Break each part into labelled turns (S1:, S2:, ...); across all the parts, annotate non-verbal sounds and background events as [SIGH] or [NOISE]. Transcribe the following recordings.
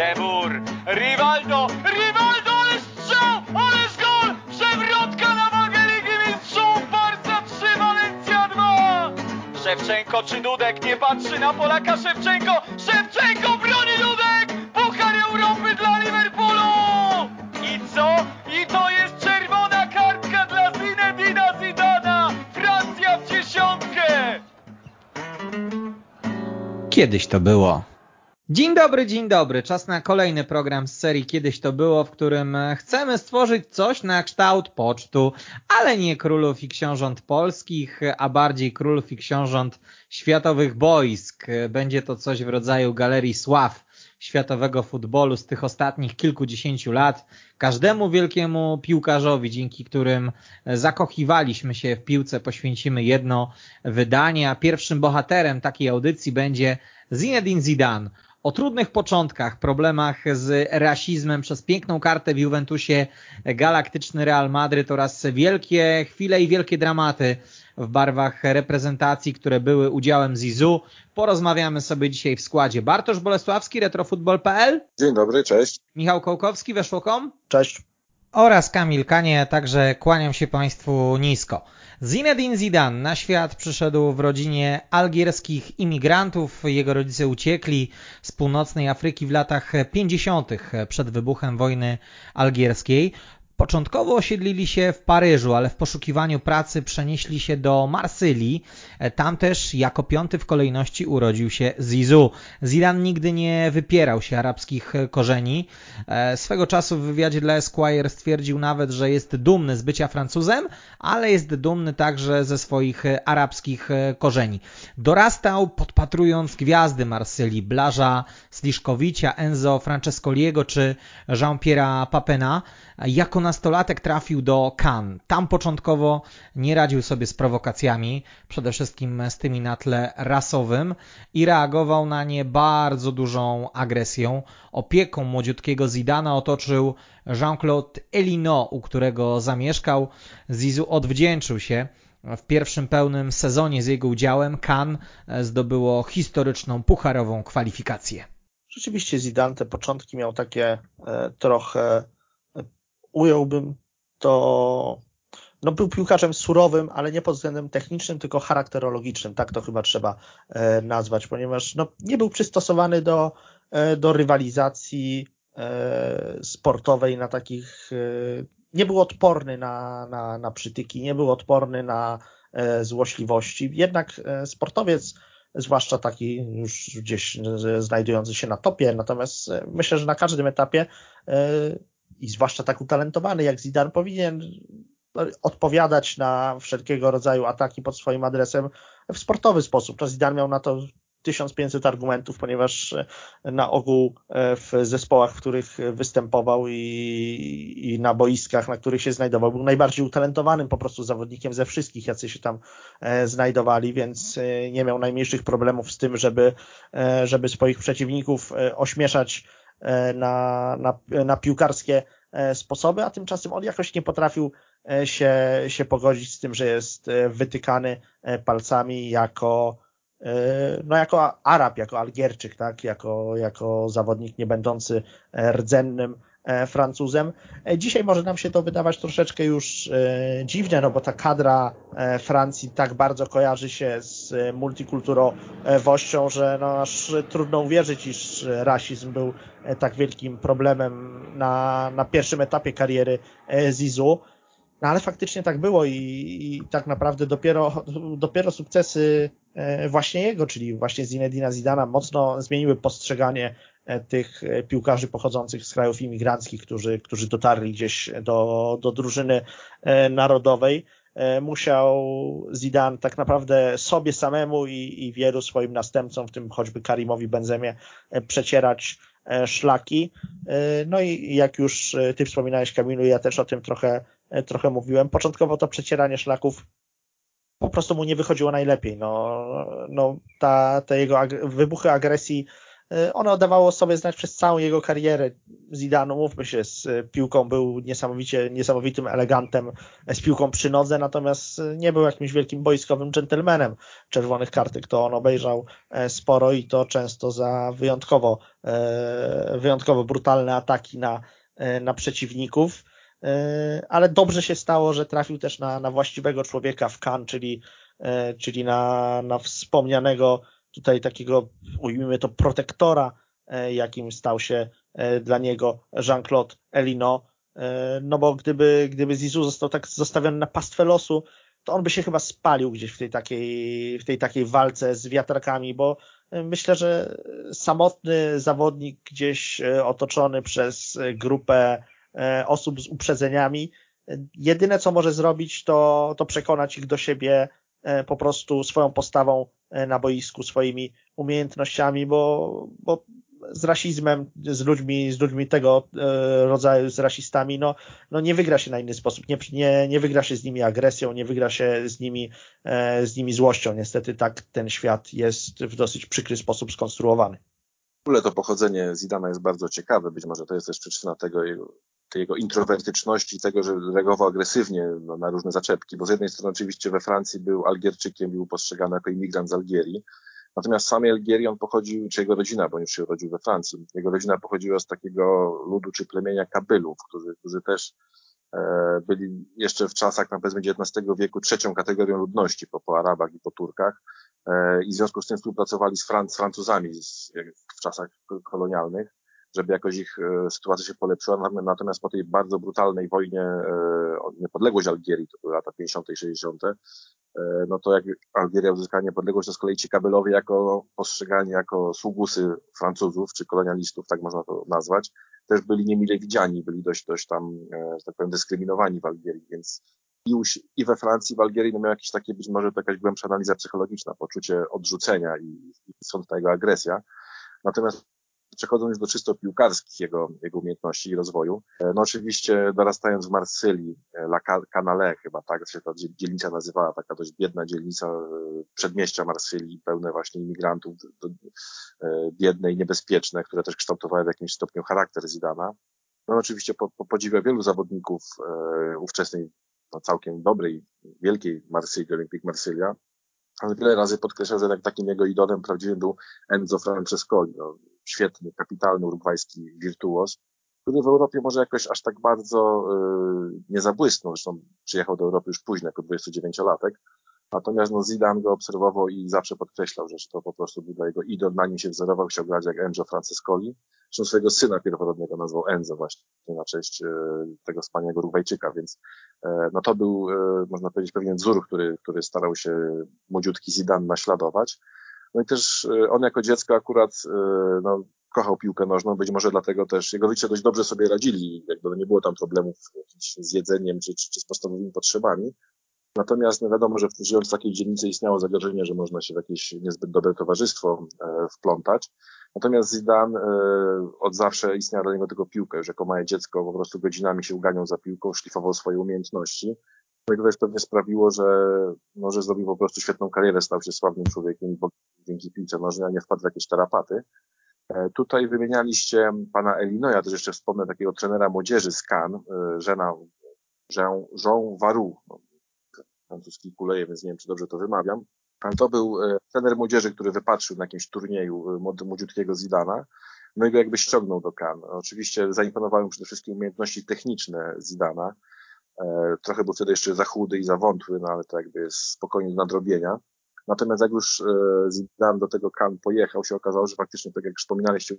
S1: Demur, Rivaldo, Rivaldo, ale strzał, ależ gol! Przewrotka na wagę Ligi Mistrzów, Barca 3, Walencja 2! Szewczenko czy Dudek nie patrzy na Polaka Szewczenko, Szewczenko broni Dudek! Puchar Europy dla Liverpoolu! I co? I to jest czerwona kartka dla Zinedina Zidana! Francja w dziesiątkę!
S2: Kiedyś to było. Dzień dobry, dzień dobry. Czas na kolejny program z serii Kiedyś to było, w którym chcemy stworzyć coś na kształt pocztu, ale nie królów i książąt polskich, a bardziej królów i książąt światowych boisk. Będzie to coś w rodzaju galerii sław światowego futbolu z tych ostatnich kilkudziesięciu lat. Każdemu wielkiemu piłkarzowi, dzięki którym zakochiwaliśmy się w piłce, poświęcimy jedno wydanie, a pierwszym bohaterem takiej audycji będzie Zinedine Zidane. O trudnych początkach, problemach z rasizmem przez piękną kartę w Juventusie, galaktyczny Real Madryt oraz wielkie chwile i wielkie dramaty w barwach reprezentacji, które były udziałem Zizu. Porozmawiamy sobie dzisiaj w składzie. Bartosz Bolesławski, retrofutbol.pl.
S3: Dzień dobry, cześć.
S2: Michał Kołkowski, weszło.com.
S4: Cześć.
S2: Oraz Kamil Kanie, także kłaniam się Państwu nisko. Zinedine Zidane na świat przyszedł w rodzinie algierskich imigrantów. Jego rodzice uciekli z północnej Afryki w latach 50. przed wybuchem wojny algierskiej. Początkowo osiedlili się w Paryżu, ale w poszukiwaniu pracy przenieśli się do Marsylii. Tam też jako piąty w kolejności urodził się Zizou. Zidane nigdy nie wypierał się arabskich korzeni. Swego czasu w wywiadzie dla Esquire stwierdził nawet, że jest dumny z bycia Francuzem, ale jest dumny także ze swoich arabskich korzeni. Dorastał podpatrując gwiazdy Marsylii, Blaża Sliszkowicza, Enzo Francescoliego czy Jean-Pierre'a Papena. Jako nastolatek trafił do Cannes. Tam początkowo nie radził sobie z prowokacjami, przede wszystkim z tymi na tle rasowym i reagował na nie bardzo dużą agresją. Opieką młodziutkiego Zidana otoczył Jean-Claude Elino, u którego zamieszkał. Zizou odwdzięczył się w pierwszym pełnym sezonie z jego udziałem Cannes zdobyło historyczną pucharową kwalifikację.
S4: Rzeczywiście Zidane te początki miał takie e, trochę ująłbym to, no był piłkarzem surowym, ale nie pod względem technicznym, tylko charakterologicznym, tak to chyba trzeba e, nazwać, ponieważ no, nie był przystosowany do, e, do rywalizacji e, sportowej na takich, e, nie był odporny na, na, na przytyki, nie był odporny na e, złośliwości, jednak e, sportowiec zwłaszcza taki już gdzieś znajdujący się na topie, natomiast myślę, że na każdym etapie i zwłaszcza tak utalentowany jak Zidane powinien odpowiadać na wszelkiego rodzaju ataki pod swoim adresem w sportowy sposób. No Zidane miał na to 1500 argumentów, ponieważ na ogół w zespołach, w których występował i, i, na boiskach, na których się znajdował, był najbardziej utalentowanym po prostu zawodnikiem ze wszystkich, jacy się tam znajdowali, więc nie miał najmniejszych problemów z tym, żeby, żeby swoich przeciwników ośmieszać na, na, na piłkarskie sposoby, a tymczasem on jakoś nie potrafił się, się pogodzić z tym, że jest wytykany palcami jako, no jako Arab, jako Algierczyk, tak, jako, jako zawodnik nie będący rdzennym Francuzem. Dzisiaj może nam się to wydawać troszeczkę już dziwne, no bo ta kadra Francji tak bardzo kojarzy się z multikulturowością, że no aż trudno uwierzyć, iż rasizm był tak wielkim problemem na, na pierwszym etapie kariery Zizu. No ale faktycznie tak było i, i tak naprawdę dopiero, dopiero sukcesy właśnie jego, czyli właśnie Zinedina Zidana mocno zmieniły postrzeganie tych piłkarzy pochodzących z krajów imigranckich, którzy, którzy dotarli gdzieś do, do drużyny narodowej. Musiał Zidane tak naprawdę sobie samemu i, i wielu swoim następcom, w tym choćby Karimowi Benzemie, przecierać szlaki. No i jak już ty wspominałeś Kamilu, ja też o tym trochę, trochę mówiłem. Początkowo to przecieranie szlaków po prostu mu nie wychodziło najlepiej. No, no ta, te jego ag wybuchy agresji one oddawało sobie znać przez całą jego karierę. Zidane, mówmy się, z piłką był niesamowicie, niesamowitym elegantem z piłką przy nodze, natomiast nie był jakimś wielkim boiskowym dżentelmenem. Czerwonych kartek to on obejrzał sporo i to często za wyjątkowo, wyjątkowo brutalne ataki na, na przeciwników. Ale dobrze się stało, że trafił też na, na właściwego człowieka w Cannes, czyli, czyli na, na wspomnianego tutaj takiego, ujmijmy to, protektora, e, jakim stał się e, dla niego Jean-Claude Elino. E, no bo gdyby, gdyby Zizou został tak zostawiony na pastwę losu, to on by się chyba spalił gdzieś w tej takiej, w tej takiej walce z wiatrakami, bo myślę, że samotny zawodnik gdzieś otoczony przez grupę osób z uprzedzeniami, jedyne co może zrobić to, to przekonać ich do siebie po prostu swoją postawą E, na boisku swoimi umiejętnościami, bo, bo z rasizmem, z ludźmi, z ludźmi tego e, rodzaju, z rasistami, no, no nie wygra się na inny sposób. Nie, nie, nie wygra się z nimi agresją, nie wygra się z nimi, e, z nimi złością. Niestety tak ten świat jest w dosyć przykry sposób skonstruowany.
S3: W ogóle to pochodzenie Zidana jest bardzo ciekawe. Być może to jest też przyczyna tego tej jego introwertyczności, tego, że reagował agresywnie no, na różne zaczepki, bo z jednej strony oczywiście we Francji był Algierczykiem, był postrzegany jako imigrant z Algierii, natomiast z samej Algierii on pochodził, czy jego rodzina, bo już się urodził we Francji, jego rodzina pochodziła z takiego ludu czy plemienia Kabylów, którzy, którzy też e, byli jeszcze w czasach, na powiedzmy XIX wieku, trzecią kategorią ludności po, po Arabach i po Turkach i w związku z tym współpracowali z, Franc, z Francuzami z, w czasach kolonialnych żeby jakoś ich e, sytuacja się polepszyła. Natomiast po tej bardzo brutalnej wojnie e, o niepodległość Algierii, to były lata 50. i 60., e, no to jak Algieria uzyskała niepodległość, to z kolei ci kabelowie jako postrzegani jako sługusy Francuzów, czy kolonialistów, tak można to nazwać, też byli niemile widziani, byli dość, dość tam, że tak powiem, dyskryminowani w Algierii, więc i, i we Francji, w Algierii no miał jakieś takie, być może to jakaś głębsza analiza psychologiczna, poczucie odrzucenia i, i stąd ta jego agresja. Natomiast przechodząc już do czysto piłkarskich jego, jego umiejętności i rozwoju. E, no oczywiście dorastając w Marsylii, e, La Canale chyba tak się ta dzielnica nazywała, taka dość biedna dzielnica e, przedmieścia Marsylii, pełne właśnie imigrantów, biedne i niebezpieczne, które też kształtowały w jakimś stopniu charakter Zidana. No oczywiście po, po podziwia wielu zawodników ówczesnej no, całkiem dobrej, wielkiej Marsylii, Olympique Marsylia, ale wiele razy podkreślał, że takim jego idolem prawdziwym był Enzo Francescoli, no, świetny, kapitalny urugwajski wirtuos, który w Europie może jakoś aż tak bardzo yy, nie zabłysnął. Zresztą przyjechał do Europy już późno, jako 29-latek. Natomiast no, Zidane go obserwował i zawsze podkreślał, że to po prostu był dla jego idol, na nim się wzorował, chciał grać jak Enzo Francescoli. Zresztą swojego syna pierworodnego nazwał Enzo właśnie na cześć yy, tego wspaniałego Urugwajczyka, więc yy, no to był, yy, można powiedzieć, pewien wzór, który, który starał się młodziutki Zidane naśladować. No i też e, on jako dziecko akurat e, no, kochał piłkę nożną, być może dlatego też jego rodzice dość dobrze sobie radzili, jakby nie było tam problemów z jedzeniem czy, czy, czy z podstawowymi potrzebami. Natomiast no wiadomo, że żyjąc w takiej dzielnicy istniało zagrożenie, że można się w jakieś niezbyt dobre towarzystwo e, wplątać. Natomiast Zidane od zawsze istniała dla niego tylko piłka. Już jako małe dziecko po prostu godzinami się uganiał za piłką, szlifował swoje umiejętności. No i to też pewnie sprawiło, że, no, że zrobił po prostu świetną karierę, stał się sławnym człowiekiem dzięki piłce nożnej, nie wpadł w jakieś tarapaty. E, tutaj wymienialiście pana Elino, ja też jeszcze wspomnę takiego trenera młodzieży z Cannes, e, Żena, Jean, Jean Varu, no, francuski kuleje, więc nie wiem, czy dobrze to wymawiam. To był e, trener młodzieży, który wypatrzył na jakimś turnieju młodziutkiego Zidana, no i go jakby ściągnął do Cannes. Oczywiście zaimponowały mu przede wszystkim umiejętności techniczne Zidana, E, trochę był wtedy jeszcze za chudy i za wątły, no ale to jakby jest spokojnie do nadrobienia. Natomiast jak już e, Zidane do tego Kan pojechał, się okazało, że faktycznie, tak jak wspominaliście,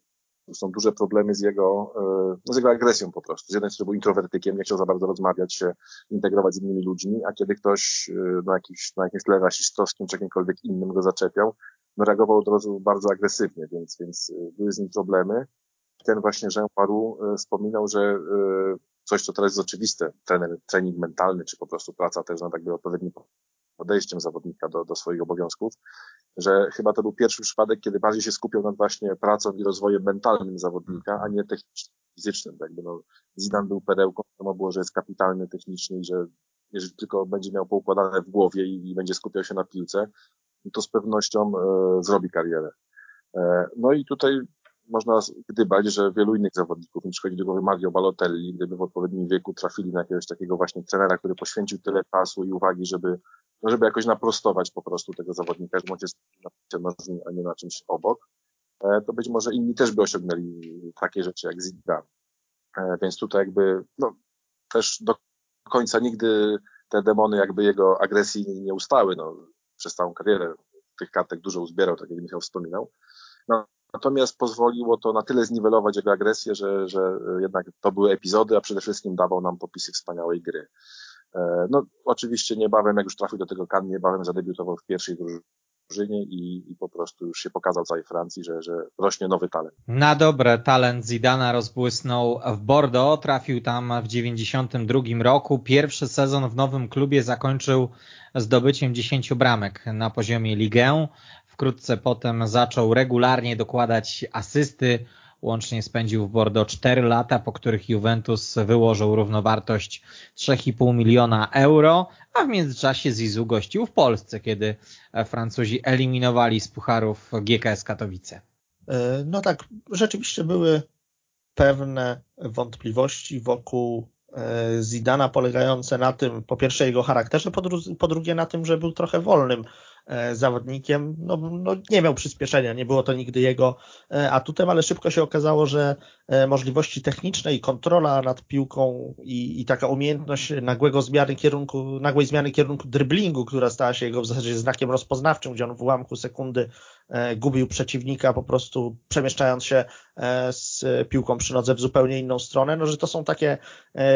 S3: są duże problemy z jego, e, no z jego agresją po prostu. Z jednej strony był introwertykiem, nie chciał za bardzo rozmawiać się, integrować z innymi ludźmi, a kiedy ktoś na jakimś, na jakimś tle rasistowskim czy jakimkolwiek innym go zaczepiał, no reagował od razu bardzo agresywnie, więc, więc były z nim problemy. Ten właśnie Jean Paru wspominał, że coś, co teraz jest oczywiste, trener, trening mentalny, czy po prostu praca też nad jakby odpowiednim podejściem zawodnika do, do swoich obowiązków, że chyba to był pierwszy przypadek, kiedy bardziej się skupiał nad właśnie pracą i rozwojem mentalnym zawodnika, a nie technicznym, fizycznym. Jakby no, Zidane był perełką, to było, że jest kapitalny technicznie i że jeżeli tylko będzie miał poukładane w głowie i, i będzie skupiał się na piłce, to z pewnością e, zrobi karierę. E, no i tutaj można gdybać, że wielu innych zawodników, mi przychodzi do głowy Mario Balotelli, gdyby w odpowiednim wieku trafili na jakiegoś takiego właśnie trenera, który poświęcił tyle czasu i uwagi, żeby, no żeby jakoś naprostować po prostu tego zawodnika, że bądź jest na nożnym, a nie na czymś obok, e, to być może inni też by osiągnęli takie rzeczy jak Zidane. E, więc tutaj jakby, no, też do końca nigdy te demony jakby jego agresji nie ustały, no, przez całą karierę tych kartek dużo uzbierał, tak jak Michał wspominał. No, natomiast pozwoliło to na tyle zniwelować jego agresję, że, że jednak to były epizody, a przede wszystkim dawał nam popisy wspaniałej gry. E, no, oczywiście niebawem, jak już trafił do tego kan, niebawem zadebiutował w pierwszej drużynie i, i po prostu już się pokazał całej Francji, że, że rośnie nowy talent.
S2: Na dobre talent Zidana rozbłysnął w Bordeaux, trafił tam w 92 roku. Pierwszy sezon w nowym klubie zakończył zdobyciem 10 bramek na poziomie Ligę. Wkrótce potem zaczął regularnie dokładać asysty. Łącznie spędził w Bordeaux 4 lata, po których Juventus wyłożył równowartość 3,5 miliona euro, a w międzyczasie Zizu gościł w Polsce, kiedy Francuzi eliminowali z pucharów GKS Katowice.
S4: E, no tak, rzeczywiście były pewne wątpliwości wokół e, Zidana polegające na tym, po pierwsze jego charakterze, po, dru po drugie na tym, że był trochę wolnym zawodnikiem, no, no, nie miał przyspieszenia, nie było to nigdy jego e, atutem, ale szybko się okazało, że e, możliwości techniczne i kontrola nad piłką i, i taka umiejętność nagłego zmiany kierunku, nagłej zmiany kierunku driblingu, która stała się jego w zasadzie znakiem rozpoznawczym, gdzie on w ułamku sekundy gubił przeciwnika po prostu przemieszczając się z piłką przy nodze w zupełnie inną stronę, no że to są takie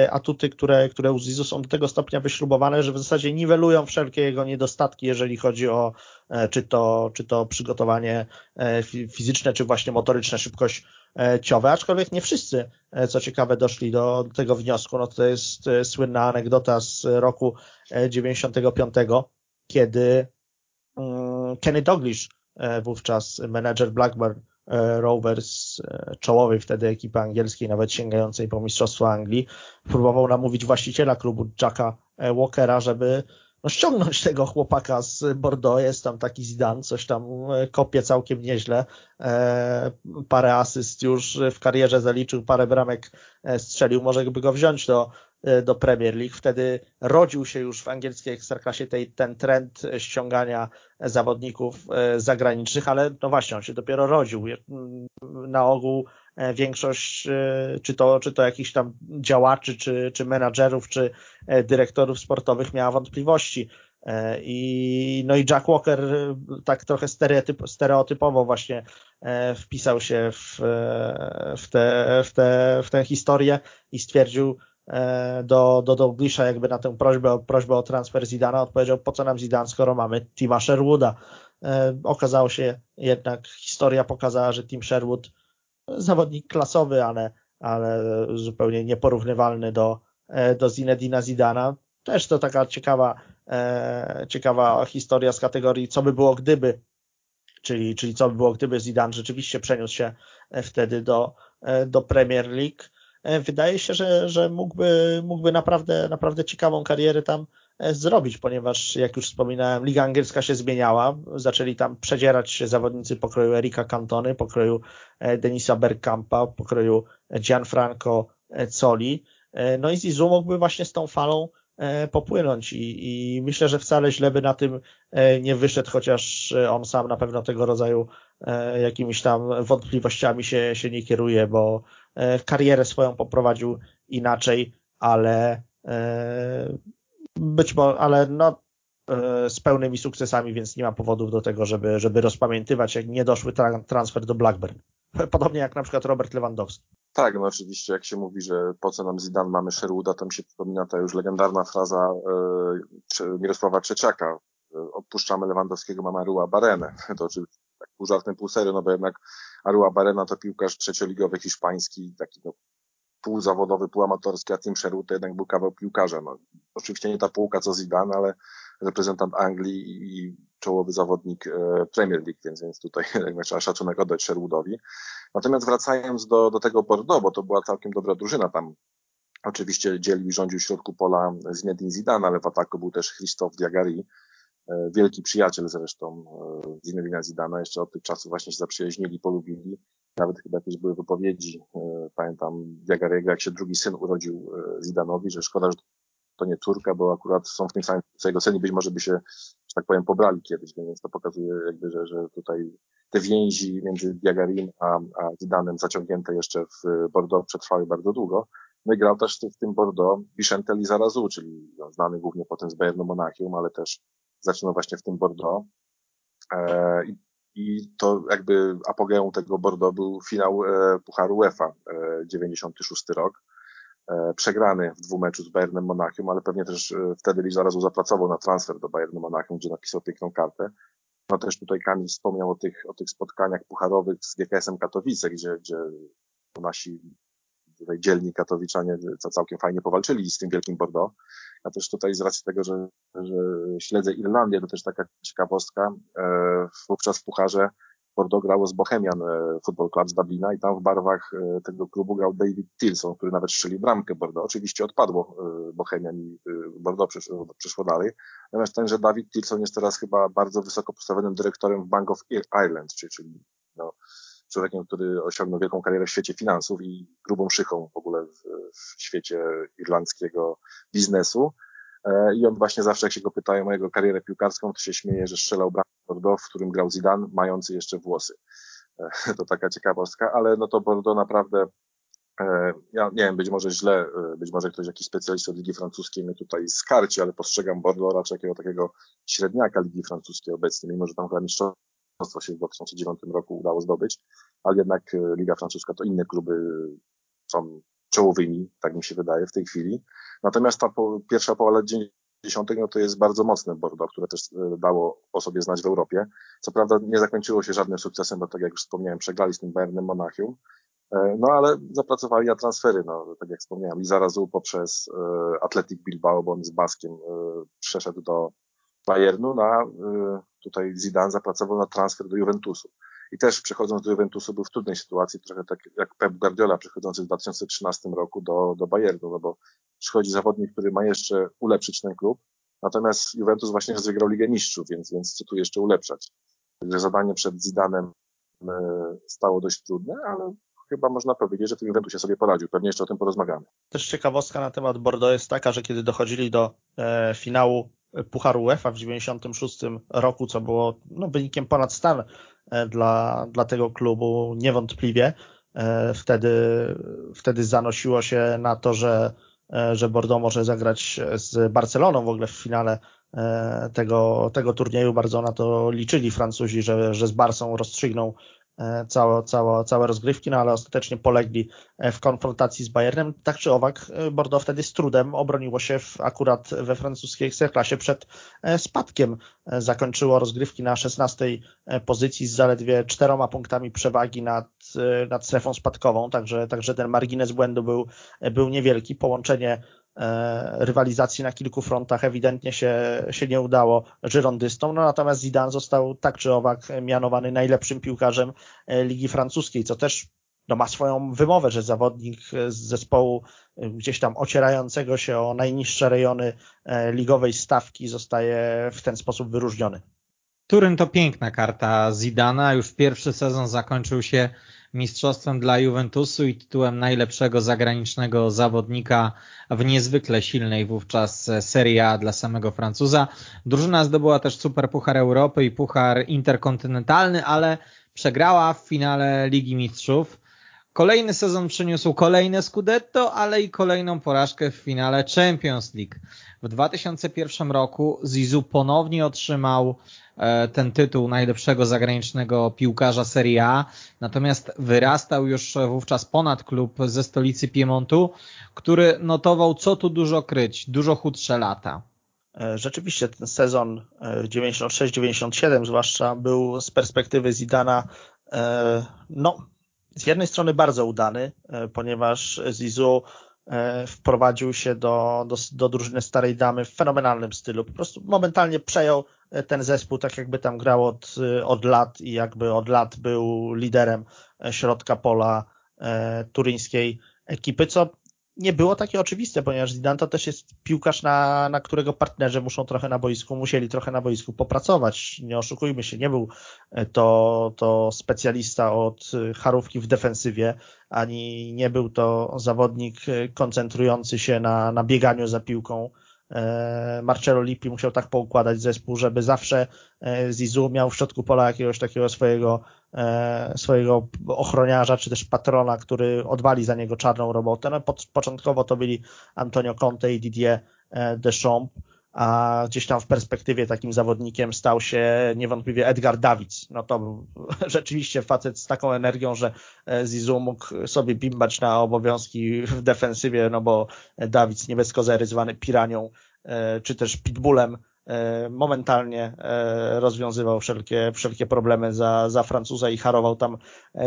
S4: atuty, które, które u Zizu są do tego stopnia wyśrubowane, że w zasadzie niwelują wszelkie jego niedostatki, jeżeli chodzi o E, czy to, czy to przygotowanie e, fizyczne, czy właśnie motoryczne, szybkościowe, aczkolwiek nie wszyscy, e, co ciekawe, doszli do tego wniosku. No to jest słynna anegdota z roku 95, kiedy mm, Kenny Douglas, wówczas menedżer Blackburn Rovers, czołowej wtedy ekipy angielskiej, nawet sięgającej po Mistrzostwo Anglii, próbował namówić właściciela klubu Jacka Walkera, żeby no, ściągnąć tego chłopaka z Bordeaux. Jest tam taki Zidane, coś tam e, kopie całkiem nieźle. E, parę asyst już w karierze zaliczył, parę bramek e, strzelił. Może by go wziąć do, do Premier League. Wtedy rodził się już w angielskiej ekstraklasie tej, ten trend ściągania zawodników zagranicznych, ale no właśnie, on się dopiero rodził. Na ogół E, większość, e, czy to, czy to jakichś tam działaczy, czy, czy menadżerów, czy e, dyrektorów sportowych miała wątpliwości. I, no i Jack Walker tak trochę stereotyp, stereotypowo właśnie wpisał się w, w, te, w, te, w tę historię i stwierdził do, do Douglasza jakby na tę prośbę, prośbę o transfer Zidana odpowiedział, po co nam Zidane, skoro mamy Tima Sherwooda. Okazało się jednak, historia pokazała, że Tim Sherwood zawodnik klasowy, ale, ale zupełnie nieporównywalny do, e, do Zinedina Zidana. Też to taka ciekawa, e, ciekawa historia z kategorii co by było gdyby, czyli, czyli co by było gdyby Zidane rzeczywiście przeniósł się e, wtedy do, do Premier League. Wydaje się, że, że mógłby, mógłby naprawdę, naprawdę ciekawą karierę tam zrobić, ponieważ jak już wspominałem, Liga Angielska się zmieniała, zaczęli tam przedzierać się zawodnicy pokroju Erika Cantony, pokroju e, Denisa Bergkampa, pokroju Gianfranco Coli, e, no i Zizu mógłby właśnie z tą falą popłynąć i, i myślę, że wcale źle by na tym nie wyszedł, chociaż on sam na pewno tego rodzaju jakimiś tam wątpliwościami się, się nie kieruje, bo karierę swoją poprowadził inaczej, ale być może, ale no, e, z pełnymi sukcesami, więc nie ma powodów do tego, żeby, żeby rozpamiętywać, jak niedoszły tra transfer do Blackburn. [LAUGHS] Podobnie jak na przykład Robert Lewandowski.
S3: Tak, no oczywiście, jak się mówi, że po co nam Zidane, mamy Sherwooda, to mi się przypomina ta już legendarna fraza e, Mirosława Trzeciaka. Odpuszczamy Lewandowskiego, mamy Arua Barenę. [LAUGHS] To oczywiście tak pół żartem, pół serio, no bo jednak Arua Barena to piłkarz trzecioligowy hiszpański, taki no, półzawodowy, półamatorski, a Tim Sherwood to jednak był kawał piłkarza. No, oczywiście nie ta półka co Zidane, ale reprezentant Anglii i czołowy zawodnik e, Premier League, więc, więc tutaj [LAUGHS] trzeba szacunek oddać Sherwoodowi. Natomiast wracając do, do tego Bordeaux, bo to była całkiem dobra drużyna tam. Oczywiście dzielił i rządził w środku pola Zinedine Zidane, ale w ataku był też Christophe Diagari, e, wielki przyjaciel zresztą e, Zinedina Zidana, jeszcze od tych czasów właśnie się zaprzyjaźnili, polubili nawet chyba jakieś były wypowiedzi, pamiętam Diagarego, jak się drugi syn urodził Zidanowi, że szkoda, że to nie córka, bo akurat są w tym samym jego cenie, być może by się, że tak powiem, pobrali kiedyś, więc to pokazuje jakby, że, że tutaj te więzi między Diagarim a, a Zidanem zaciągnięte jeszcze w Bordeaux przetrwały bardzo długo. No i grał też w tym Bordeaux Bichente Lizarazu, czyli no, znany głównie potem z Bayernu Monachium, ale też zaczynał właśnie w tym Bordeaux. E, i, to jakby apogeum tego Bordeaux był finał e, Pucharu UEFA, e, 96 rok E, przegrany w dwumeczu z Bayernem Monachium, ale pewnie też e, wtedy Lee zarazu zapracował na transfer do Bayernu Monachium, gdzie napisał piękną kartę. No też tutaj Kamil wspomniał o tych, o tych spotkaniach pucharowych z GKS-em Katowice, gdzie, gdzie nasi tutaj dzielni katowiczanie co całkiem fajnie powalczyli z tym wielkim Bordeaux. Ja też tutaj z racji tego, że, że śledzę Irlandię, to też taka ciekawostka, e, wówczas w pucharze Bordeaux grało z Bohemian e, Football Club z Dublina i tam w barwach e, tego klubu grał David Tilson, który nawet strzelił bramkę Bordeaux. Oczywiście odpadło Bohemian i Bordeaux przeszło, przeszło dalej. Natomiast tenże David Tilson jest teraz chyba bardzo wysoko postawionym dyrektorem w Bank of Ireland, czyli no, człowiekiem, który osiągnął wielką karierę w świecie finansów i grubą szychą w ogóle w, w świecie irlandzkiego biznesu. I on właśnie zawsze, jak się go pytają o jego karierę piłkarską, to się śmieje, że strzelał bramkę w którym grał Zidane, mający jeszcze włosy. E, [LAUGHS] to taka ciekawostka, ale no to Bordeaux naprawdę e, ja nie wiem, być może źle, e, być może ktoś, jakiś specjalista od Ligi Francuskiej mnie tutaj skarci, ale postrzegam Bordeaux raczej jakiego takiego średniaka Ligi Francuskiej obecnie, mimo że tam chyba mistrzostwo się w 2009 roku udało zdobyć, ale jednak Liga Francuska to inne kluby są czołowymi, tak mi się wydaje w tej chwili. Natomiast ta po, pierwsza połowa lat no to jest bardzo mocne Bordeaux, które też e, dało o sobie znać w Europie. Co prawda nie zakończyło się żadnym sukcesem, bo tak jak już wspomniałem, przegrali z tym Bayernem Monachium, e, no ale zapracowali na transfery, no tak jak wspomniałem, i zarazu poprzez e, Athletic Bilbao, bo on z Baskiem przeszedł do Bayernu, na tutaj Zidane zapracował na transfer do Juventusu. I też przechodząc do Juventusu był w trudnej sytuacji, trochę tak jak Pep Guardiola przechodzący w 2013 roku do, do Bayernu, no bo przychodzi zawodnik, który ma jeszcze ulepszyć ten klub, natomiast Juventus właśnie rozegrał Ligę Mistrzów, więc, więc co tu jeszcze ulepszać. Także zadanie przed Zidanem e, stało dość trudne, ale chyba można powiedzieć, że w tym Juventusie sobie poradził. Pewnie jeszcze o tym porozmawiamy.
S4: Też ciekawostka na temat Bordeaux jest taka, że kiedy dochodzili do e, finału Pucharu UEFA w 96 roku, co było no, wynikiem ponad stan e, dla, dla tego klubu niewątpliwie. E, wtedy, wtedy zanosiło się na to, że, e, że Bordeaux może zagrać z Barceloną w ogóle w finale tego, tego turnieju. Bardzo na to liczyli Francuzi, że, że z Barsą rozstrzygną całe, całe, całe rozgrywki, no ale ostatecznie polegli e, w konfrontacji z Bayernem. Tak czy owak, e, Bordeaux wtedy z trudem obroniło się w, akurat we francuskiej ekstraklasie przed spadkiem. Zakończyło rozgrywki na 16 pozycji z zaledwie czteroma punktami przewagi nad, nad strefą spadkową, także, także ten margines błędu był, był niewielki. Połączenie E, rywalizacji na kilku frontach ewidentnie się, się nie udało żyrondystom, no natomiast Zidane został tak czy owak mianowany najlepszym piłkarzem e, Ligi Francuskiej, co też no, ma swoją wymowę, że zawodnik z zespołu e, gdzieś tam ocierającego się o najniższe rejony ligowej stawki zostaje w ten sposób wyróżniony.
S2: Turyn to piękna karta Zidana, już pierwszy sezon zakończył się mistrzostwem dla Juventusu i tytułem najlepszego zagranicznego zawodnika w niezwykle silnej wówczas Serie A dla samego Francuza. Drużyna zdobyła też Super Puchar Europy i Puchar Interkontynentalny, ale przegrała w finale Ligi Mistrzów. Kolejny sezon przyniósł kolejne Scudetto, ale i kolejną porażkę w finale Champions League. W 2001 roku Zizou ponownie otrzymał ten tytuł najlepszego zagranicznego piłkarza Serie A, natomiast wyrastał już wówczas ponad klub ze stolicy Piemontu, który notował co tu dużo kryć, dużo chudsze lata.
S4: E, rzeczywiście ten sezon 96-97 e, zwłaszcza był z perspektywy Zidana no z jednej strony bardzo udany, e, ponieważ Zizou e, wprowadził się do, do, do drużyny starej damy w fenomenalnym stylu. Po prostu momentalnie przejął e, ten zespół, tak jakby tam grał od, od lat i jakby od lat był liderem środka pola turyńskiej ekipy, co nie było takie oczywiste, ponieważ Zidane to też jest piłkarz, na, na którego partnerzy muszą trochę na boisku, musieli trochę na boisku popracować. Nie oszukujmy się, nie był to, to specjalista od charówki w defensywie, ani nie był to zawodnik koncentrujący się na, na bieganiu za piłką. E, Marcelo Lippi musiał tak poukładać zespół, żeby zawsze e, Zizu miał w środku pola jakiegoś takiego swojego, e, swojego ochroniarza, czy też patrona, który odwali za niego czarną robotę. No, początkowo to byli Antonio Conte i Didier Deschamps, a gdzieś tam w perspektywie takim zawodnikiem stał się niewątpliwie Edgar Davids. No to był [LAUGHS] rzeczywiście facet z taką energią, że Zizu mógł sobie bimbać na obowiązki w defensywie, no bo Davids nie bez kozery zwany piranią, e, czy też pitbullem, e, momentalnie e, rozwiązywał wszelkie, wszelkie problemy za, za Francuza i harował tam,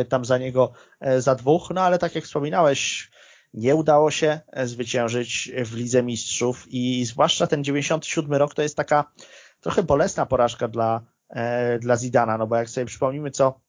S4: tam za niego za dwóch. No ale tak jak wspominałeś, nie udało się e, zwyciężyć w Lidze Mistrzów i zwłaszcza ten 97 rok to jest taka trochę bolesna porażka dla, e, dla Zidana, no bo jak sobie przypomnimy, co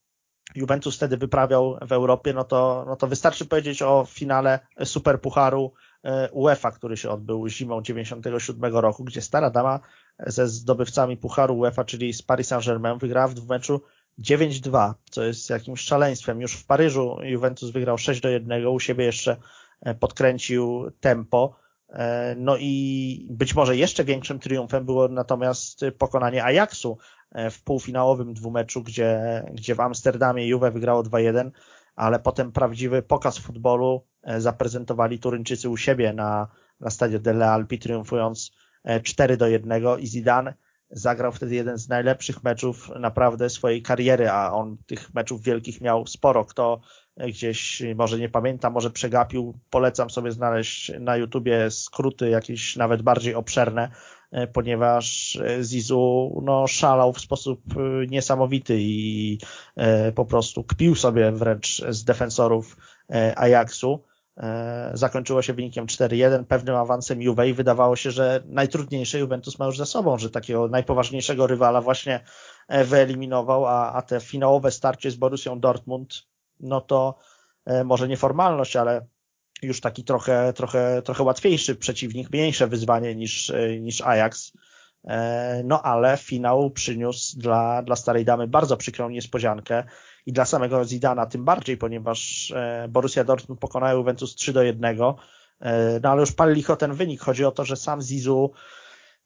S4: Juventus wtedy wyprawiał w Europie, no to, no to wystarczy powiedzieć o finale Superpucharu e, UEFA, który się odbył zimą 97 roku, gdzie stara dama ze zdobywcami Pucharu UEFA, czyli z Paris Saint-Germain wygrała w dwumeczu 9-2, co jest jakimś szaleństwem. Już w Paryżu Juventus wygrał 6 do 1, u siebie jeszcze E, podkręcił tempo. E, no i być może jeszcze większym triumfem było natomiast pokonanie Ajaxu e, w półfinałowym dwumeczu, gdzie, gdzie w Amsterdamie Juve wygrało 2-1, ale potem prawdziwy pokaz futbolu zaprezentowali Turyńczycy u siebie na, na stadzie Delle Alpi, triumfując 4 do 1 i Zidane zagrał wtedy jeden z najlepszych meczów naprawdę swojej kariery, a on tych meczów wielkich miał sporo. Kto gdzieś może nie pamięta, może przegapił, polecam sobie znaleźć na YouTubie skróty jakieś nawet bardziej obszerne, e, ponieważ Zizu no, szalał w sposób e, niesamowity i e, po prostu kpił sobie wręcz z defensorów Ajaxu. Zakończyło się wynikiem 4-1, pewnym awansem Juve i wydawało się, że najtrudniejsze Juventus ma już za sobą, że takiego najpoważniejszego rywala właśnie wyeliminował, a, a te finałowe starcie z Borussią Dortmund no to e, może nie formalność, ale już taki trochę, trochę, trochę łatwiejszy przeciwnik, mniejsze wyzwanie niż, e, niż Ajax. E, no ale finał przyniósł dla, dla starej damy bardzo przykrą niespodziankę i dla samego Zidana tym bardziej, ponieważ Borussia Dortmund pokonała Juventus 3 do 1. No ale już pal licho ten wynik. Chodzi o to, że sam Zizu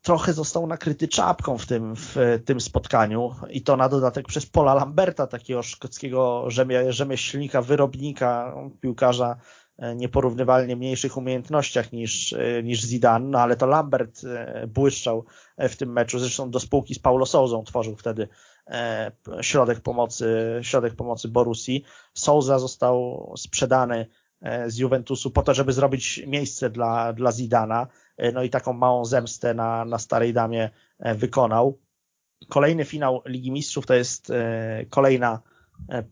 S4: trochę został nakryty czapką w tym, w tym spotkaniu i to na dodatek przez Paula Lamberta, takiego szkockiego rzemie, rzemieślnika, wyrobnika, piłkarza e, nieporównywalnie mniejszych umiejętnościach niż, e, niż Zidane, no ale to Lambert e, błyszczał w tym meczu, zresztą do spółki z Paulo Souzą tworzył wtedy środek pomocy, środek pomocy Borusi. Souza został sprzedany z Juventusu po to, żeby zrobić miejsce dla, dla Zidana. E, no i taką małą zemstę na, na starej damie e, wykonał. Kolejny finał Ligi Mistrzów to jest e, kolejna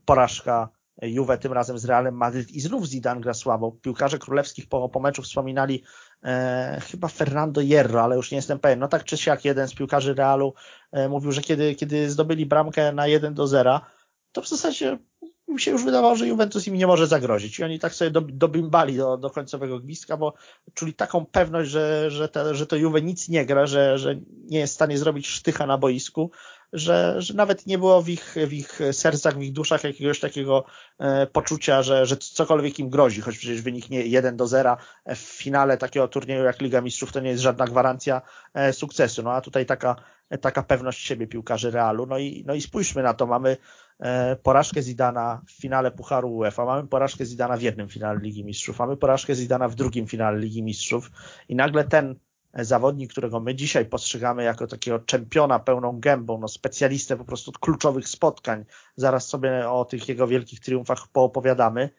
S4: porażka Juve, tym razem z Realem Madryt i znów Zidane gra słabo. Piłkarze królewskich po, po meczu wspominali e, chyba Fernando Hierro, ale już nie jestem pewien. No tak czy siak jeden z piłkarzy Realu e, mówił, że kiedy, kiedy zdobyli bramkę na 1 do 0, to w zasadzie mi się już wydawało, że Juventus im nie może zagrozić. I oni tak sobie dobimbali do, do końcowego gwizdka, bo czuli taką pewność, że, że, te, że to Juve nic nie gra, że, że nie jest w stanie zrobić sztycha na boisku, że, że nawet nie było w ich, w ich sercach, w ich duszach jakiegoś takiego e, poczucia, że, że cokolwiek im grozi, choć przecież wynik nie 1 do 0 w finale takiego turnieju jak Liga Mistrzów to nie jest żadna gwarancja e, sukcesu. No a tutaj taka, taka pewność siebie piłkarzy Realu. No i, no i spójrzmy na to, mamy porażkę Zidana w finale Pucharu UEFA, mamy porażkę Zidana w jednym finale Ligi Mistrzów, mamy porażkę Zidana w drugim finale Ligi Mistrzów i nagle ten zawodnik, którego my dzisiaj postrzegamy jako takiego czempiona pełną gębą, no specjalistę po prostu od kluczowych spotkań, zaraz sobie o tych jego wielkich triumfach poopowiadamy,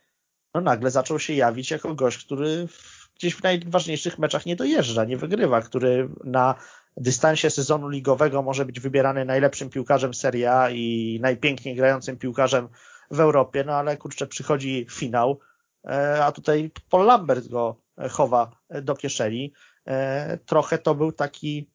S4: no nagle zaczął się jawić jako gość, który gdzieś w najważniejszych meczach nie dojeżdża, nie wygrywa, który na dystansie sezonu ligowego może być wybierany najlepszym piłkarzem Serie A i najpiękniej grającym piłkarzem w Europie, no ale kurczę, przychodzi finał, e, a tutaj Paul Lambert go chowa do kieszeni. E, trochę to był taki,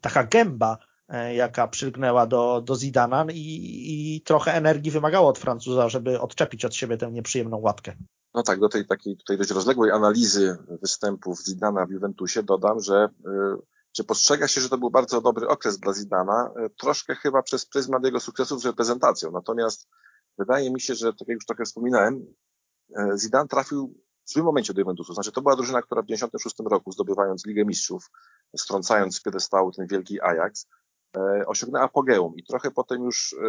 S4: taka gęba, e, jaka przylgnęła do, do Zidana i, i trochę energii wymagało od Francuza, żeby odczepić od siebie tę nieprzyjemną łatkę.
S3: No tak, do tej takiej tutaj dość rozległej analizy występów Zidana w Juventusie dodam, że czy postrzega się, że to był bardzo dobry okres dla Zidana, troszkę chyba przez pryzmat jego sukcesów z reprezentacją. Natomiast wydaje mi się, że tak jak już trochę wspominałem, Zidane trafił w złym momencie do Juventusu. Znaczy, to była drużyna, która w 1996 roku, zdobywając Ligę Mistrzów, strącając z piedestału ten wielki Ajax, e, osiągnęła apogeum i trochę potem już e,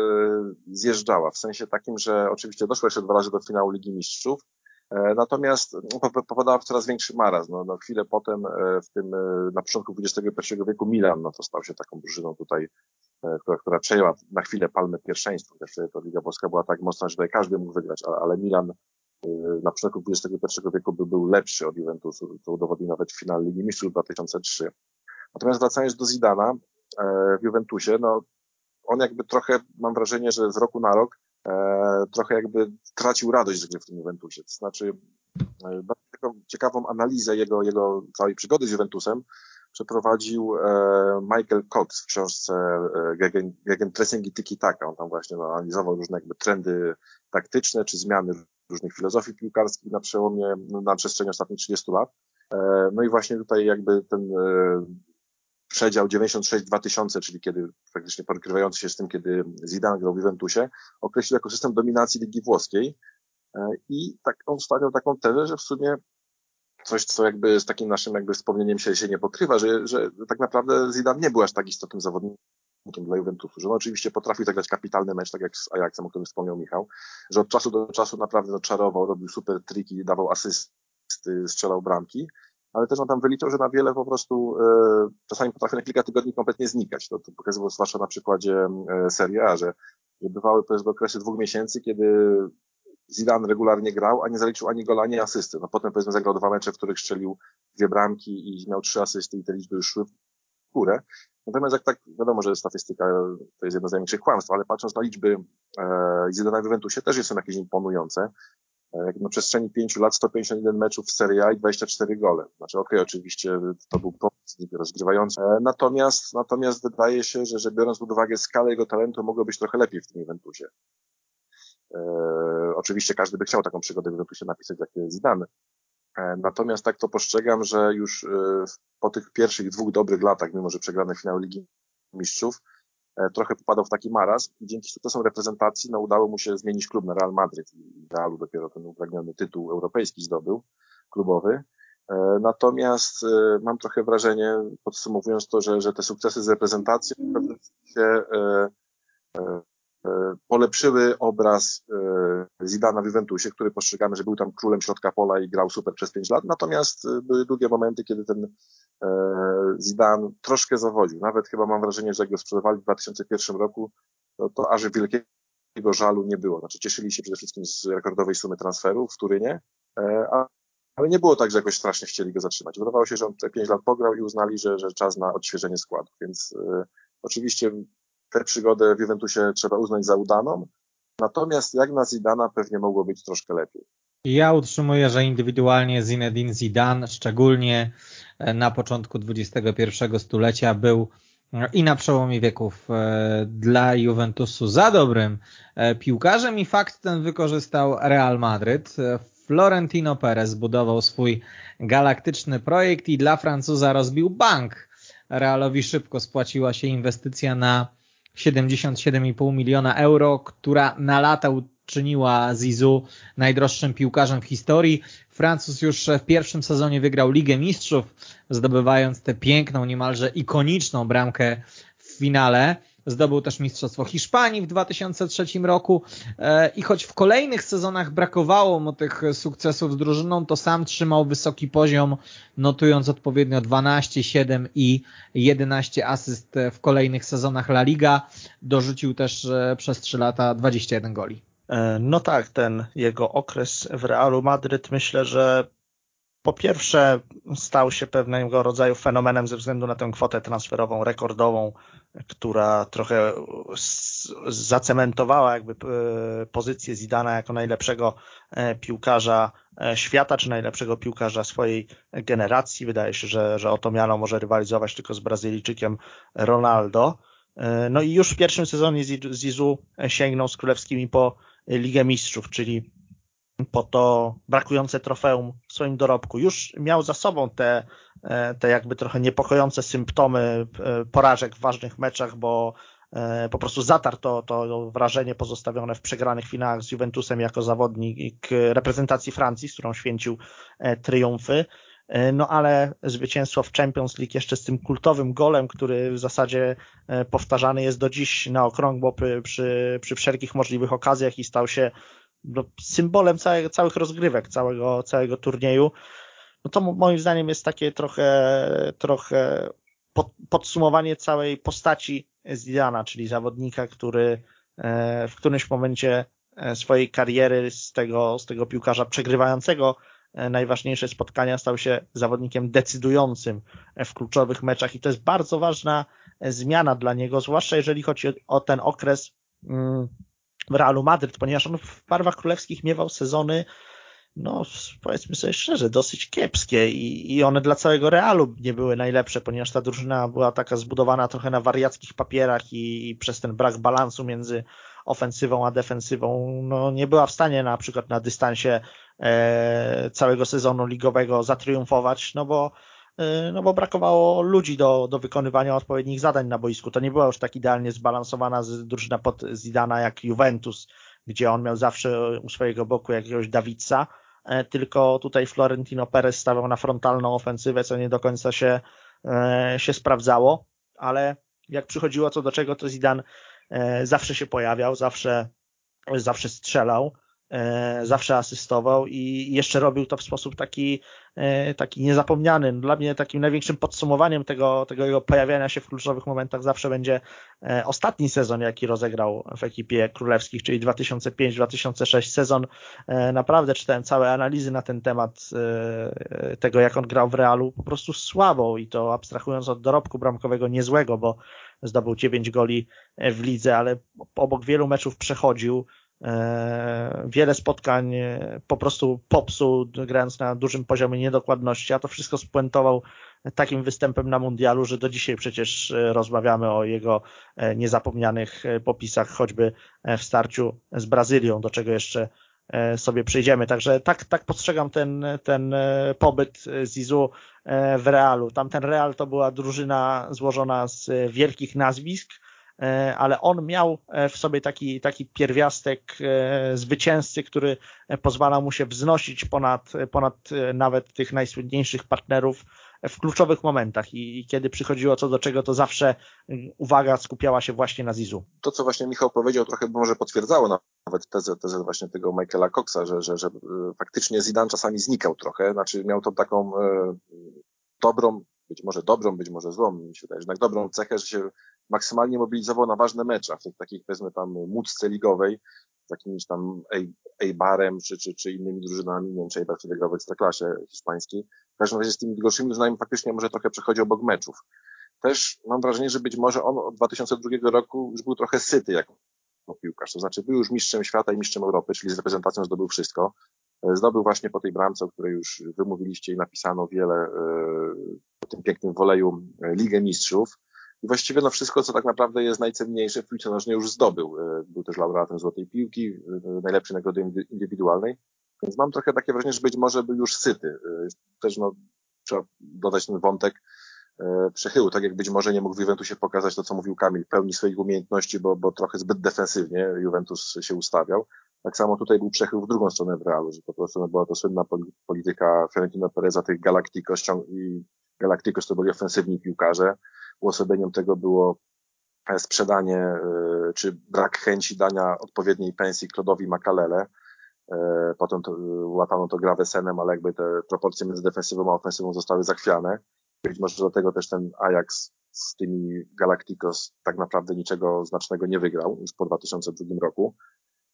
S3: zjeżdżała, w sensie takim, że oczywiście doszła jeszcze dwa razy do finału Ligi Mistrzów, e, natomiast no, popadała w coraz większy maraz. No, no, chwilę potem, e, w tym, e, na początku XXI wieku Milan, no to stał się taką drużyną tutaj, e, która, która przejęła na chwilę palmę pierwszeństwa, chociaż to Liga Polska była tak mocna, że tutaj każdy mógł wygrać, ale, ale Milan na początku XXI wieku by był lepszy od Juventusu, to udowodnił nawet w finale Ligi Mistrzów 2003. Natomiast wracając do Zidana e, w Juventusie, no on jakby trochę, mam wrażenie, że z roku na rok e, trochę jakby tracił radość z gry w tym Juventusie. To znaczy, e, bardzo taką ciekawą analizę jego, jego całej przygody z Juventusem przeprowadził Michael Cox w książce Gegen, Gegenpressing i Tiki Taka. On tam właśnie analizował różne jakby trendy taktyczne czy zmiany różnych filozofii piłkarskich na przełomie, na przestrzeni ostatnich 30 lat. E, no i właśnie tutaj jakby ten e, przedział 96-2000, czyli kiedy praktycznie porykrywający się z tym, kiedy Zidane grał w Juventusie, określił jako system dominacji Ligi Włoskiej. E, i tak on stawiał taką tezę, że w sumie coś, co jakby z takim naszym jakby wspomnieniem się, się nie pokrywa, że, że tak naprawdę Zidane nie był aż tak istotnym zawodnikiem dla Juventusu, że on oczywiście potrafił zagrać kapitalny mecz, tak jak z Ajaxem, o którym wspomniał Michał, że od czasu do czasu naprawdę czarował, robił super triki, dawał asysty, strzelał bramki, ale też on tam wyliczył, że na wiele po prostu e, czasami potrafi na kilka tygodni kompletnie znikać. To, to pokazywał zwłaszcza na przykładzie e, Serie A, że, bywały powiedzmy okresy dwóch miesięcy, kiedy Zidane regularnie grał, a nie zaliczył ani gola, ani asysty. No potem powiedzmy zagrał dwa mecze, w których strzelił dwie bramki i miał trzy asysty i te liczby już szły w górę. Natomiast jak tak, wiadomo, że statystyka to jest jedno z największych kłamstw, ale patrząc na liczby e, Zidana w Juventusie też są jakieś imponujące. E, na przestrzeni pięciu lat 151 meczów w Serie A i 24 gole. Znaczy okej, okay, oczywiście to był pomysł rozgrywający. E, natomiast, natomiast wydaje się, że, że biorąc pod uwagę skalę jego talentu, mogło być trochę lepiej w tym Juventusie. E, oczywiście każdy by chciał taką przygodę w Juventusie napisać jak Zidane. E, natomiast tak to postrzegam, że już e, po tych pierwszych dwóch dobrych latach, mimo że przegrane finał Ligi Mistrzów, trochę popadał w taki maraz i dzięki sukcesom reprezentacji no, udało mu się zmienić klub na Real Madryt i Realu dopiero ten upragniony tytuł europejski zdobył, klubowy. Natomiast mam trochę wrażenie, podsumowując to, że, że te sukcesy z reprezentacją się E, polepszyły obraz e, Zidana w Juventusie, który postrzegamy, że był tam królem środka pola i grał super przez pięć lat, natomiast e, były długie momenty, kiedy ten Zidane troszkę zawodził. Nawet chyba mam wrażenie, że jak go sprzedawali w 2001 roku, to, to aż wielkiego żalu nie było. Znaczy cieszyli się przede wszystkim z rekordowej sumy transferów w Turynie, a ale nie było tak, że jakoś strasznie chcieli go zatrzymać. Wydawało się, że on te pięć lat pograł i uznali, że, że czas na odświeżenie składu. Więc oczywiście tę przygodę w Juventusie trzeba uznać za udaną. Natomiast jak na Zidana pewnie mogło być troszkę lepiej.
S2: Ja utrzymuję, że indywidualnie Zinedine Zidane, szczególnie e, na początku XXI stulecia, był e, i na przełomie wieków e, dla Juventusu za dobrym piłkarzem i fakt ten wykorzystał Real Madryt. Florentino Perez budował swój galaktyczny projekt i dla Francuza rozbił bank. Realowi szybko spłaciła się inwestycja na 77,5 miliona euro, która na lata uczyniła Zizou najdroższym piłkarzem w historii. Francuz już w pierwszym sezonie wygrał Ligę Mistrzów, zdobywając tę piękną, niemalże ikoniczną bramkę w finale. Zdobył też Mistrzostwo Hiszpanii w 2003 roku e, i choć w kolejnych sezonach brakowało mu tych sukcesów z drużyną, to sam trzymał wysoki poziom, notując odpowiednio 12, 7 i 11 asyst w kolejnych sezonach La Liga. Dorzucił też e, przez 3 lata 21 goli.
S4: E, no tak, ten jego okres w Realu Madryt myślę, że po pierwsze stał się pewnego rodzaju fenomenem ze względu na tę kwotę transferową rekordową, która trochę zacementowała jakby e, pozycję Zidana jako najlepszego e, piłkarza e, świata, czy najlepszego piłkarza swojej generacji. Wydaje się, że, że o to miano może rywalizować tylko z Brazylijczykiem Ronaldo. No i już w pierwszym sezonie Zizu sięgnął z królewskimi po Ligę Mistrzów, czyli po to brakujące trofeum w swoim dorobku. Już miał za sobą te, e, te jakby trochę niepokojące symptomy e, porażek w ważnych meczach, bo e, po prostu zatarł to, to wrażenie pozostawione w przegranych finałach z Juventusem jako zawodnik reprezentacji Francji, z którą święcił triumfy. No ale zwycięstwo w Champions League jeszcze z tym kultowym golem, który w zasadzie powtarzany jest do dziś na okrągło przy, przy, przy wszelkich możliwych okazjach i stał się no, symbolem całe, całych rozgrywek, całego, całego turnieju, no to moim zdaniem jest takie trochę, trochę pod, podsumowanie całej postaci Zidana, czyli zawodnika, który e, w którymś momencie e, swojej kariery z tego, z tego piłkarza przegrywającego e, najważniejsze spotkania stał się zawodnikiem decydującym w kluczowych meczach. I to jest bardzo ważna zmiana dla niego, zwłaszcza jeżeli chodzi o ten okres mm, w Realu Madryt, ponieważ on w barwach królewskich miewał sezony, no powiedzmy sobie szczerze, dosyć kiepskie i, i one dla całego Realu nie były najlepsze, ponieważ ta drużyna była taka zbudowana trochę na wariackich papierach i, i przez ten brak balansu między ofensywą a defensywą, no nie była w stanie na przykład na dystansie e, całego sezonu ligowego zatriumfować, no bo no bo brakowało ludzi do, do wykonywania odpowiednich zadań na boisku. To nie była już tak idealnie zbalansowana drużyna pod Zidana jak Juventus, gdzie on miał zawsze u swojego boku jakiegoś Dawidsa, e, tylko tutaj Florentino Perez stawiał na frontalną ofensywę, co nie do końca się, e, się sprawdzało, ale jak przychodziło co do czego, to Zidane e, zawsze się pojawiał, zawsze, zawsze strzelał. E, zawsze asystował i jeszcze robił to w sposób taki, e, taki niezapomniany. Dla mnie takim największym podsumowaniem tego, tego jego pojawiania się w kluczowych momentach zawsze będzie e, ostatni sezon, jaki rozegrał w ekipie królewskich, czyli 2005-2006 sezon. Naprawdę czytałem całe analizy na ten temat tego, jak on grał w Realu, po prostu słabo i to abstrahując od dorobku bramkowego niezłego, bo zdobył 9 goli w lidze, ale obok wielu meczów przechodził, wiele spotkań e, po prostu popsuł, grając na dużym poziomie niedokładności, a to wszystko spuentował takim występem na mundialu, że do dzisiaj przecież e, rozmawiamy o jego niezapomnianych popisach, choćby w starciu z Brazylią, do czego jeszcze sobie przejdziemy. Także tak, tak postrzegam ten, ten pobyt Zizu w Realu. Tamten Real to była drużyna złożona z wielkich nazwisk, E, ale on miał e, w sobie taki, taki pierwiastek e, zwycięzcy, który pozwala mu się wznosić ponad, ponad nawet tych najsłynniejszych partnerów w kluczowych momentach i, kiedy przychodziło co do czego, to zawsze uwaga skupiała się właśnie na Zizu.
S3: To, co właśnie Michał powiedział, trochę może potwierdzało nawet tezę, tezę właśnie tego Michaela Coxa, że, że, że faktycznie Zidane czasami znikał trochę, znaczy miał tą taką e, dobrą, być może dobrą, być może złą, mi się wydaje, jednak dobrą cechę, że się maksymalnie mobilizował na ważne mecze, w tych takich powiedzmy tam muczce ligowej, jakimiś tam Eibarem czy, czy, czy innymi drużynami, nie wiem czy Eibar wtedy grał w Ekstraklasie hiszpańskiej. W każdym razie z tymi gorszymi drużynami faktycznie może trochę przechodzi obok meczów. Też mam wrażenie, że być może on od 2002 roku już był trochę syty jako piłkarz, to znaczy był już mistrzem świata i mistrzem Europy, czyli z reprezentacją zdobył wszystko. Zdobył właśnie po tej bramce, o której już wymówiliście i napisano wiele, e, po tym pięknym woleju e, Ligę Mistrzów. I właściwie no wszystko, co tak naprawdę jest najcenniejsze w piłce nożnej już zdobył. E, był też laureatem Złotej Piłki, e, najlepszej nagrody indywidualnej. Więc mam trochę takie wrażenie, że być może był już syty. E, też no, trzeba dodać ten wątek przechyłu, tak jak być może nie mógł w Juventusie pokazać to, co mówił Kamil, pełni swoich umiejętności, bo, bo trochę zbyt defensywnie Juventus się ustawiał. Tak samo tutaj był przechył w drugą stronę w Realu, że po prostu no, była to słynna polityka Florentino Pereza, tych Galacticos i Galacticos to byli ofensywni piłkarze, uosobieniem tego było e, sprzedanie e, czy brak chęci dania odpowiedniej pensji Klodowi Makalele. E, potem to, to grawesenem, ale jakby te proporcje między defensywą a ofensywą zostały zachwiane. Być może dlatego też ten Ajax z tymi Galacticos tak naprawdę niczego znacznego nie wygrał już po 2002 roku.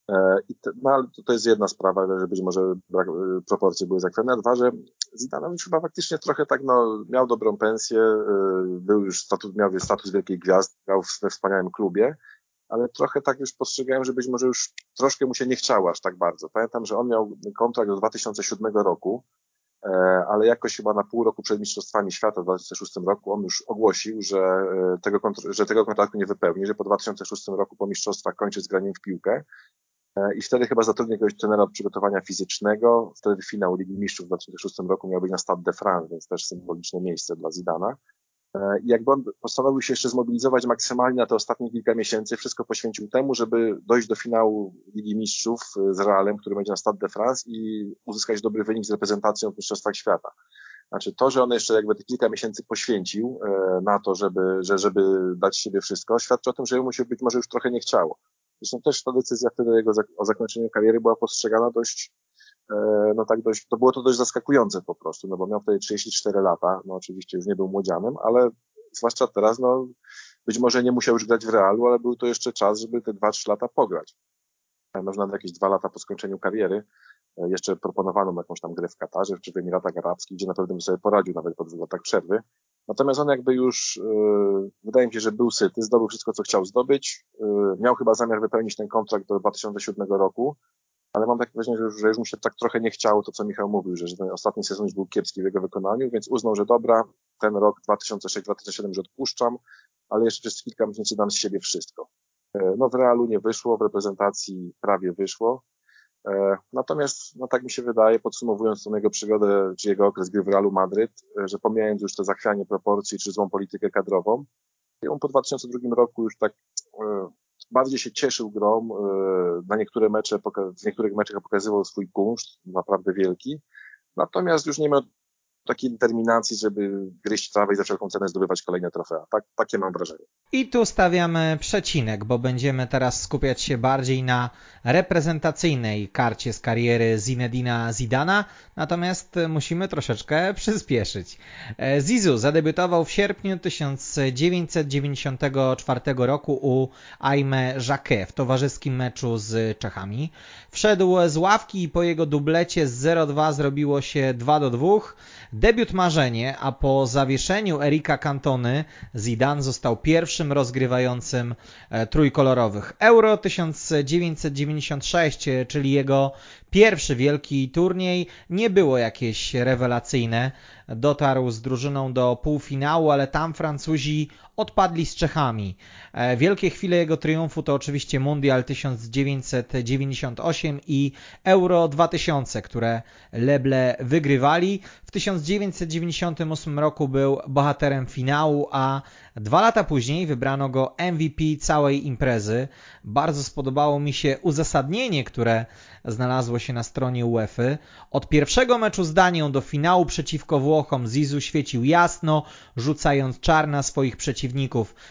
S3: E, no, ale to, to jest jedna sprawa, że być może brak, e, proporcje były zakwerne, a dwa, że Zidane chyba faktycznie trochę tak, no, miał dobrą pensję, e, był już status, miał status wielkiej gwiazdy, grał we wspaniałym klubie, ale trochę tak już postrzegałem, że być może już troszkę mu się nie chciało aż tak bardzo. Pamiętam, że on miał kontrakt do 2007 roku, ale jakoś chyba na pół roku przed Mistrzostwami Świata w 2006 roku on już ogłosił, że tego, że tego kontraktu nie wypełni, że po 2006 roku po Mistrzostwach kończy z graniem w piłkę i wtedy chyba zatrudnił jakiegoś trenera od przygotowania fizycznego. Wtedy finał Ligi Mistrzów w 2006 roku miał być na Stade de France, więc też symboliczne miejsce dla Zidana. I jakby on postanowił się jeszcze zmobilizować maksymalnie na te ostatnie kilka miesięcy, wszystko poświęcił temu, żeby dojść do finału Ligi Mistrzów z Realem, który będzie na Stade de France i uzyskać dobry wynik z reprezentacją w Mistrzostwach Świata. Znaczy to, że on jeszcze jakby te kilka miesięcy poświęcił e, na to, żeby, że, żeby dać siebie wszystko, świadczy o tym, że mu się być może już trochę nie chciało. Zresztą też ta decyzja wtedy jego o zakończeniu kariery była postrzegana dość, e, no tak dość, to było to dość zaskakujące po prostu, no bo miał wtedy 34 lata, no oczywiście już nie był młodzianem, ale zwłaszcza teraz, no być może nie musiał już grać w Realu, ale był to jeszcze czas, żeby te 2-3 lata pograć. Można jakieś dwa lata po skończeniu kariery jeszcze proponowano jakąś tam grę w Katarze czy w Emiratach Arabskich, gdzie na pewno by sobie poradził nawet po dwóch latach przerwy. Natomiast on jakby już, yy, wydaje mi się, że był syty, zdobył wszystko, co chciał zdobyć. Yy, miał chyba zamiar wypełnić ten kontrakt do 2007 roku, ale mam takie wrażenie, że już, że już mu się tak trochę nie chciało to, co Michał mówił, że, że ten ostatni sezon już był kiepski w jego wykonaniu, więc uznał, że dobra, ten rok 2006-2007 już odpuszczam, ale jeszcze przez kilka miesięcy dam z siebie wszystko. No w Realu nie wyszło, w reprezentacji prawie wyszło. E, natomiast, no tak mi się wydaje, podsumowując tą jego przygodę, czy jego okres gry w Realu Madryt, e, że pomijając już to zachwianie proporcji, czy złą politykę kadrową, on po 2002 roku już tak e, bardziej się cieszył grą, na niektóre mecze, w niektórych meczach pokazywał swój kunszt, naprawdę wielki, natomiast już nie miał takiej determinacji, żeby gryźć trawę i za wszelką cenę zdobywać kolejne trofea. Tak, takie mam wrażenie.
S2: I tu stawiamy przecinek, bo będziemy teraz skupiać się bardziej na reprezentacyjnej karcie z kariery Zinedina Zidana, natomiast musimy troszeczkę [LAUGHS] przyspieszyć. E, Zizu zadebiutował w sierpniu 1994 roku u Aime Jacquet w towarzyskim meczu z Czechami. Wszedł z ławki i po jego dublecie z 0-2 zrobiło się 2-2. Debiut marzenie, a po zawieszeniu Erika Cantony Zidane został pierwszym rozgrywającym e, trójkolorowych. Euro 1996, e, czyli jego pierwszy wielki turniej, nie było jakieś rewelacyjne dotarł z drużyną do półfinału, ale tam Francuzi odpadli z Czechami. E, wielkie chwile jego triumfu to oczywiście Mundial 1998 i Euro 2000, które Leble wygrywali. W 1998 roku był bohaterem finału, a dwa lata później wybrano go MVP całej imprezy. Bardzo spodobało mi się uzasadnienie, które znalazło się na stronie UEFA. Od pierwszego meczu z Danią do finału przeciwko Włochom Zizu świecił jasno, rzucając czar na swoich przeciwników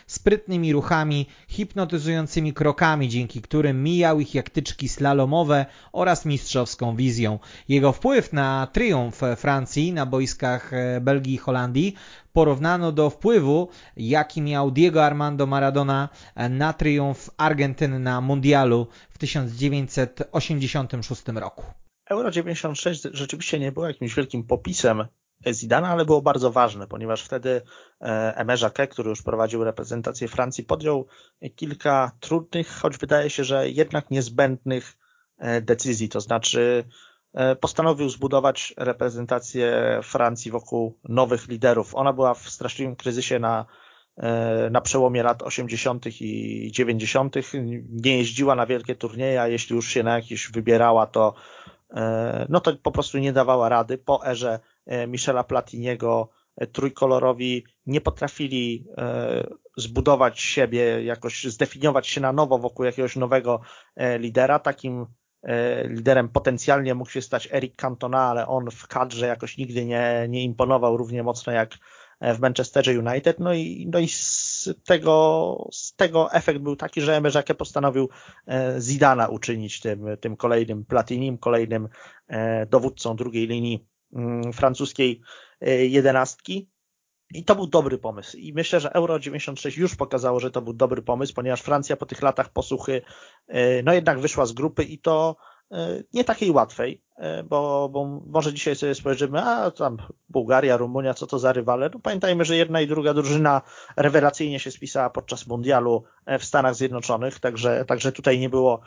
S2: sprytnymi ruchami, hipnotyzującymi krokami, dzięki którym mijał ich jak tyczki slalomowe oraz mistrzowską wizją. Jego wpływ na triumf Francji na boiskach e, Belgii i Holandii porównano do wpływu, jaki miał Diego Armando Maradona na triumf Argentyny na Mundialu w 1986 roku.
S4: Euro 96 rzeczywiście nie było jakimś wielkim popisem Zidana, ale było bardzo ważne, ponieważ wtedy Aimé Jacquet, który już prowadził reprezentację Francji, podjął kilka trudnych, choć wydaje się, że jednak niezbędnych e, decyzji, to znaczy E, postanowił zbudować reprezentację Francji wokół nowych liderów. Ona była w straszliwym kryzysie na, e, na przełomie lat 80. i 90. Nie jeździła na wielkie turnieje, a jeśli już się na jakieś wybierała, to, e, no to po prostu nie dawała rady. Po erze Michela Platiniego trójkolorowi nie potrafili zbudować siebie, jakoś zdefiniować się na nowo wokół jakiegoś nowego lidera. Takim E, liderem potencjalnie mógł się stać Eric Cantona, ale on w kadrze jakoś nigdy nie, nie imponował równie mocno jak w Manchesterze United. No i, no i z tego, z tego efekt był taki, że Emerzake postanowił e, Zidana uczynić tym, tym kolejnym Platinim, kolejnym e, dowódcą drugiej linii francuskiej jedenastki. I to był dobry pomysł. I myślę, że Euro 96 już pokazało, że to był dobry pomysł, ponieważ Francja po tych latach posłuchy, e, no jednak wyszła z grupy i to e, nie takiej łatwej, e, bo, bo może dzisiaj sobie spojrzymy, a tam Bułgaria, Rumunia, co to za rywale. No pamiętajmy, że jedna i druga drużyna rewelacyjnie się spisała podczas mundialu w Stanach Zjednoczonych, także, także tutaj nie było,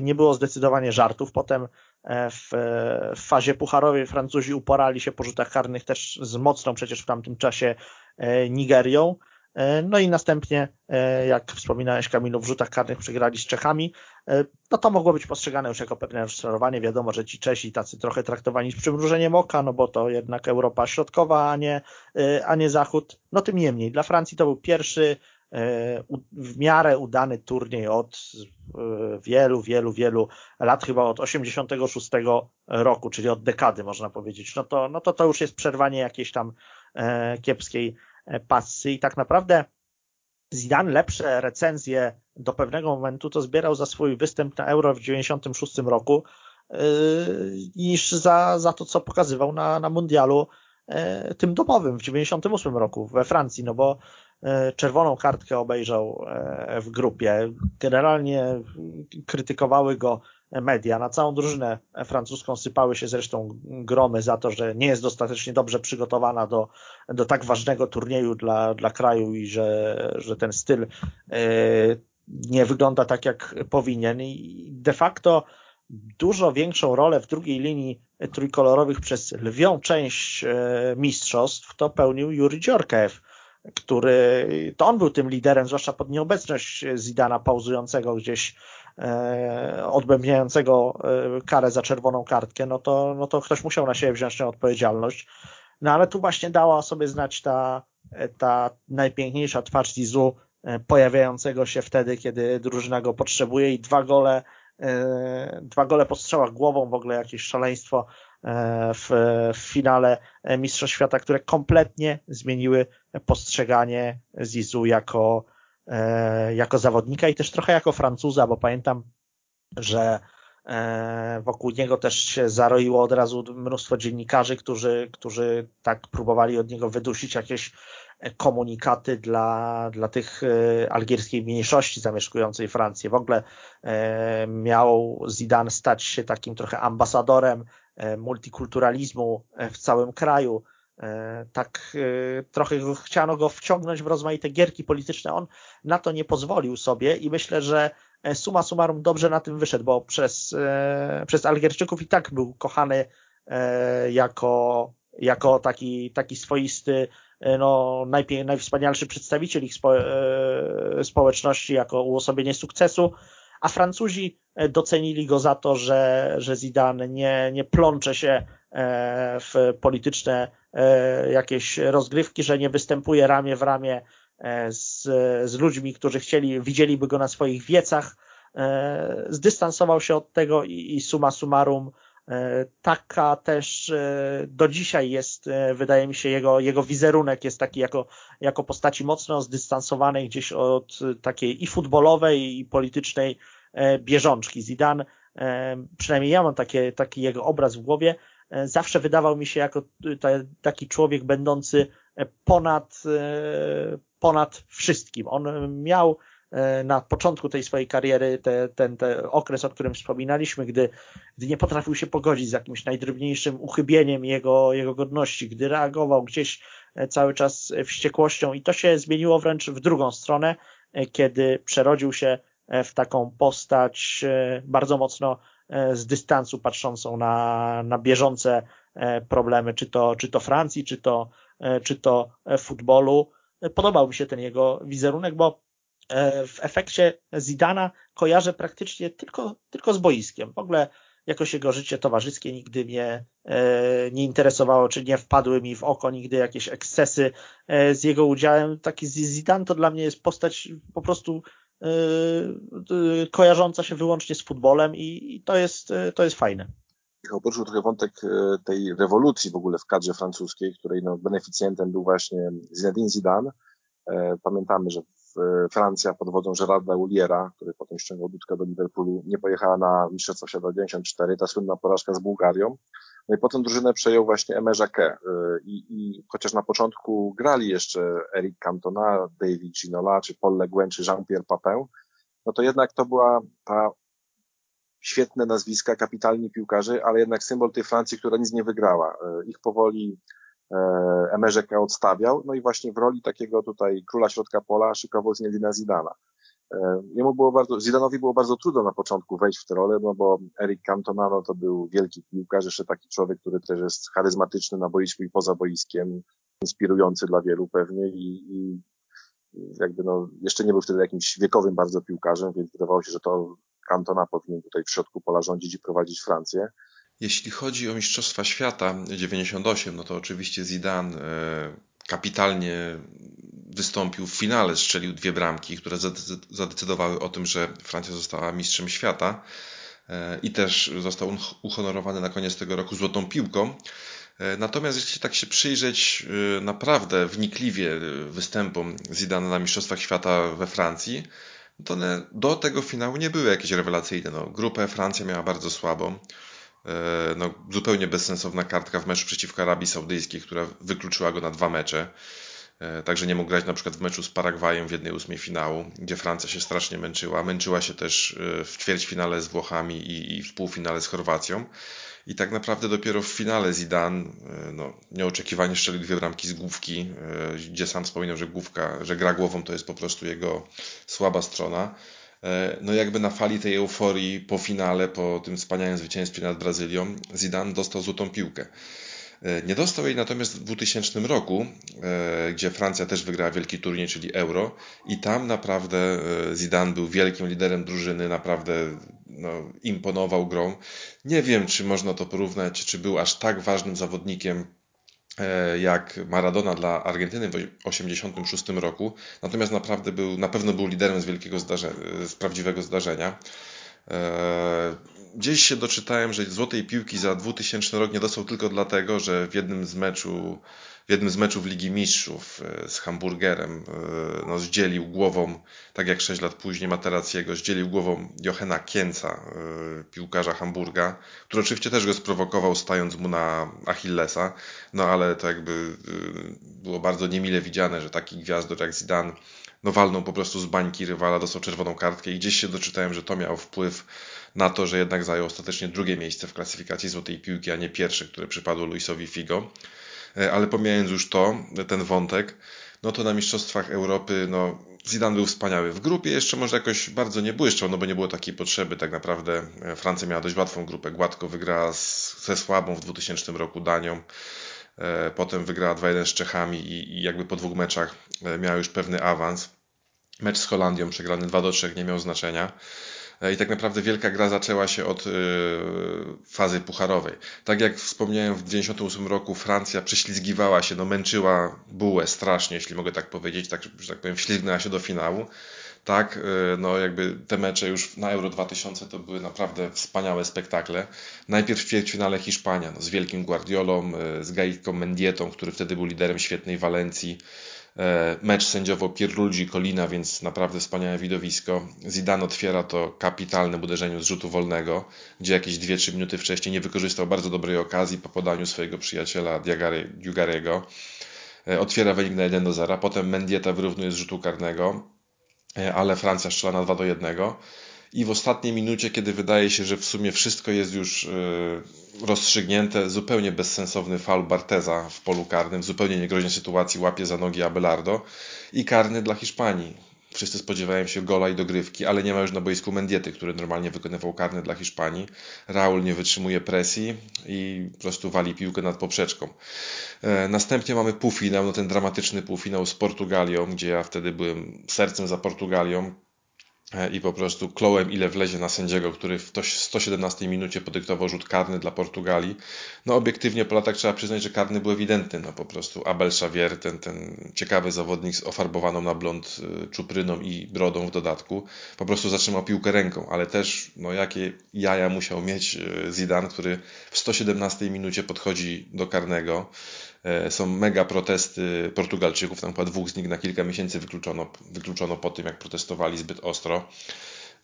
S4: nie było zdecydowanie żartów. Potem w, w fazie pucharowej Francuzi uporali się po rzutach karnych też z mocną przecież w tamtym czasie e, Nigerią. E, no i następnie, e, jak wspominałeś Kamilu, w rzutach karnych przegrali z Czechami, no to mogło być postrzegane już jako pewne rozczarowanie. Wiadomo, że ci Czesi tacy trochę traktowani z przymrużeniem oka, no bo to jednak Europa Środkowa, a nie, a nie Zachód. No tym niemniej, dla Francji to był pierwszy w miarę udany turniej od wielu, wielu, wielu lat, chyba od 86 roku, czyli od dekady można powiedzieć. No to, no to to już jest przerwanie jakiejś tam kiepskiej pasy i tak naprawdę Zidane lepsze recenzje do pewnego momentu to zbierał za swój występ na Euro w 96 roku niż za, za to, co pokazywał na, na mundialu tym domowym w 98 roku we Francji, no bo czerwoną kartkę obejrzał w grupie. Generalnie krytykowały go media. Na całą drużynę francuską sypały się zresztą gromy za to, że nie jest dostatecznie dobrze przygotowana do, do tak ważnego turnieju dla, dla kraju i że, że ten styl e, nie wygląda tak, jak powinien. I de facto dużo większą rolę w drugiej linii trójkolorowych przez lwią część e, mistrzostw to pełnił Juri Dziorkaew który to on był tym liderem, zwłaszcza pod nieobecność Zidana pauzującego gdzieś e, odbębniającego e, karę za czerwoną kartkę, no to, no to ktoś musiał na siebie wziąć tę odpowiedzialność. No ale tu właśnie dała sobie znać ta, ta najpiękniejsza twarz Zizu, e, pojawiającego się wtedy, kiedy drużyna go potrzebuje i dwa gole, e, dwa gole po strzałach głową, w ogóle jakieś szaleństwo w, w finale Mistrzostw Świata, które kompletnie zmieniły postrzeganie Zizu jako, e, jako zawodnika i też trochę jako Francuza, bo pamiętam, że e, wokół niego też się zaroiło od razu mnóstwo dziennikarzy, którzy, którzy tak próbowali od niego wydusić jakieś komunikaty dla, dla tych algierskiej mniejszości zamieszkującej Francję. W ogóle miał Zidane stać się takim trochę ambasadorem E, multikulturalizmu e, w całym kraju. E, tak trochę chciano go wciągnąć w rozmaite gierki polityczne. On na to nie pozwolił sobie i myślę, że suma summarum dobrze na tym wyszedł, bo przez, przez Algierczyków i tak był kochany jako, jako taki, taki swoisty, no, najpie, najwspanialszy przedstawiciel ich spo, społeczności, jako uosobienie sukcesu a Francuzi e, docenili go za to, że, że Zidane nie, nie plącze się e, w polityczne e, jakieś rozgrywki, że nie występuje ramię w ramię z, z ludźmi, którzy chcieli, widzieliby go na swoich wiecach, zdystansował się od tego i, i summa summarum taka też do dzisiaj jest, wydaje mi się, jego, jego wizerunek jest taki jako, jako postaci mocno zdystansowanej gdzieś od takiej i futbolowej, i politycznej E, bieżączki. Zidane, e, przynajmniej ja mam takie, taki jego obraz w głowie, e, zawsze wydawał mi się jako taki człowiek będący ponad, ponad wszystkim. On miał na początku tej swojej kariery te, ten, ten okres, o którym wspominaliśmy, gdy, gdy nie potrafił się pogodzić z jakimś najdrobniejszym uchybieniem jego, jego godności, gdy reagował gdzieś cały czas wściekłością i to się zmieniło wręcz w drugą stronę, kiedy przerodził się E, w taką postać e, bardzo mocno e, z dystansu patrzącą na, na bieżące problemy, czy to, czy to Francji, czy to, czy to futbolu. Podobał mi się ten jego wizerunek, bo w efekcie Zidana kojarzę praktycznie tylko, tylko z boiskiem. W ogóle jakoś jego życie towarzyskie nigdy mnie nie interesowało, czy nie wpadły mi w oko nigdy jakieś ekscesy z jego udziałem. Taki Zidane to dla mnie jest postać po prostu kojarząca się wyłącznie z futbolem i to jest, to jest fajne.
S3: Poruszył trochę wątek tej rewolucji w ogóle w kadrze francuskiej, której no, beneficjentem był właśnie Zinedine Zidane. E, pamiętamy, że Francja pod wodzą Gerarda Uliera, który potem ściągnął Dudka do Liverpoolu, nie pojechała na Mistrzostwa Świata 94, ta słynna porażka z Bułgarią. No i potem drużynę przejął właśnie Aimé Jacquet. I, I chociaż na początku grali jeszcze Eric Cantona, David Ginola, czy Paul Le Guen, czy Jean-Pierre Papin, no to jednak to była ta świetne nazwiska, kapitalni piłkarze, ale jednak symbol tej Francji, która nic nie wygrała. E, ich powoli e, Emerzeka odstawiał, no i właśnie w roli takiego tutaj króla środka pola szykował Zinedina Zidana. E, jemu było bardzo, Zidanowi było bardzo trudno na początku wejść w tę rolę, no bo Eric Cantona no to był wielki piłkarz, jeszcze taki człowiek, który też jest charyzmatyczny na boisku i poza boiskiem, inspirujący dla wielu pewnie i, i jakby no, jeszcze nie był wtedy jakimś wiekowym bardzo piłkarzem, więc wydawało się, że to
S5: Cantona powinien tutaj w środku pola rządzić i prowadzić Francję.
S3: Jeśli chodzi o Mistrzostwa Świata 98, no to oczywiście Zidane e, kapitalnie wystąpił w finale, strzelił dwie bramki, które zadecydowały o tym, że Francja została mistrzem świata e, i też został uhonorowany na koniec tego roku złotą piłką. E, natomiast jeśli tak się przyjrzeć naprawdę wnikliwie występom Zidane na Mistrzostwach Świata we Francji, to one do tego finału nie były jakieś rewelacyjne. No, grupę Francja miała bardzo słabą. E, no, zupełnie bezsensowna kartka w meczu przeciwko Arabii Saudyjskiej, która wykluczyła go na dwa mecze. E, także nie mógł grać na przykład w meczu z Paragwajem w jednej ósmej finału, gdzie Francja się strasznie męczyła. Męczyła się też e, w ćwierćfinale z Włochami i, i w półfinale z Chorwacją. I tak naprawdę dopiero w finale Zidane no, nieoczekiwanie strzelił dwie bramki z główki, gdzie sam wspominał, że główka, że gra głową to jest po prostu jego słaba strona. E, no jakby na fali tej euforii po finale, po tym wspaniałym zwycięstwie nad Brazylią, Zidane dostał złotą piłkę. E, nie dostał jej natomiast w 2000 roku, e, gdzie Francja też wygrała wielki turniej, czyli Euro i tam naprawdę Zidane był wielkim liderem drużyny, naprawdę no, imponował grą. Nie wiem, czy można to porównać, czy był aż tak ważnym zawodnikiem jak Maradona dla Argentyny w 1986 roku, natomiast naprawdę był, na pewno był liderem z wielkiego zdarzenia, z prawdziwego zdarzenia. E, gdzieś się doczytałem, że złotej piłki za 2000 rok nie dostał tylko dlatego, że w jednym z meczu w jednym z meczów Ligi Mistrzów e, z Hamburgerem e, no, zdzielił głową, tak jak 6 lat później Materaciego, zdzielił głową Jochena Kienca, piłkarza Hamburga, który oczywiście też go sprowokował stając mu na Achillesa, no ale to jakby było bardzo niemile widziane, że taki gwiazdor jak Zidane no walnął po prostu z bańki rywala, dostał czerwoną kartkę i gdzieś się doczytałem, że to miało wpływ na to, że jednak zajął ostatecznie drugie miejsce w klasyfikacji złotej piłki, a nie pierwsze, które przypadło Luisowi Figo. E, ale pomijając już to, ten wątek, no to na Mistrzostwach Europy, no Zidane był wspaniały. W grupie jeszcze może jakoś bardzo nie błyszczał, no bo nie było takiej potrzeby. Tak naprawdę e, Francja miała dość łatwą grupę. Gładko wygrała z, ze słabą w 2000 roku Danią. E, potem wygrała 2-1 z Czechami i, jakby po dwóch meczach miała już pewny awans. Mecz z Holandią przegrany 2-3 nie miał znaczenia. E, i tak naprawdę wielka gra zaczęła się od e, fazy pucharowej. Tak jak wspomniałem, w 1998 roku Francja prześlizgiwała się, no męczyła bułę strasznie, jeśli mogę tak powiedzieć, tak, że tak powiem, wślizgnęła się do finału. Tak, e, no jakby te mecze już na Euro 2000 to były naprawdę wspaniałe spektakle. Najpierw w ćwierćfinale Hiszpania, no, z wielkim Guardiolą, z Gaiką Mendietą, który wtedy był liderem świetnej Walencji. E, mecz sędziowo Pierluigi Kolina, więc naprawdę wspaniałe widowisko. Zidane otwiera to kapitalnym uderzeniem z rzutu wolnego, gdzie jakieś 2-3 minuty wcześniej nie wykorzystał bardzo dobrej okazji po podaniu swojego przyjaciela Diagarego. E, otwiera wynik na 1 do 0, potem Mendieta wyrównuje z rzutu karnego, ale Francja strzela na 2 do 1 i w ostatniej minucie, kiedy wydaje się, że w sumie wszystko jest już e, rozstrzygnięte, zupełnie bezsensowny faul Barteza w polu karnym, w zupełnie niegroźnej sytuacji łapie za nogi Abelardo i karny dla Hiszpanii. Wszyscy spodziewają się gola i dogrywki, ale nie ma już na boisku Mendiety, który normalnie wykonywał karny dla Hiszpanii. Raul nie wytrzymuje presji i po prostu wali piłkę nad poprzeczką. E, następnie mamy półfinał, no ten dramatyczny półfinał z Portugalią, gdzie ja wtedy byłem sercem za Portugalią. E, i po prostu klołem ile wlezie na sędziego, który w 117 minucie podyktował rzut karny dla Portugalii. No obiektywnie po latach trzeba przyznać, że karny był ewidentny. No po prostu Abel Xavier, ten, ten ciekawy zawodnik z ofarbowaną na blond e, czupryną i brodą w dodatku, po prostu zatrzymał piłkę ręką, ale też no jakie jaja musiał mieć e, Zidane, który w 117 minucie podchodzi do karnego, są mega protesty Portugalczyków, tam chyba dwóch z nich na kilka miesięcy wykluczono, wykluczono po tym, jak protestowali zbyt ostro.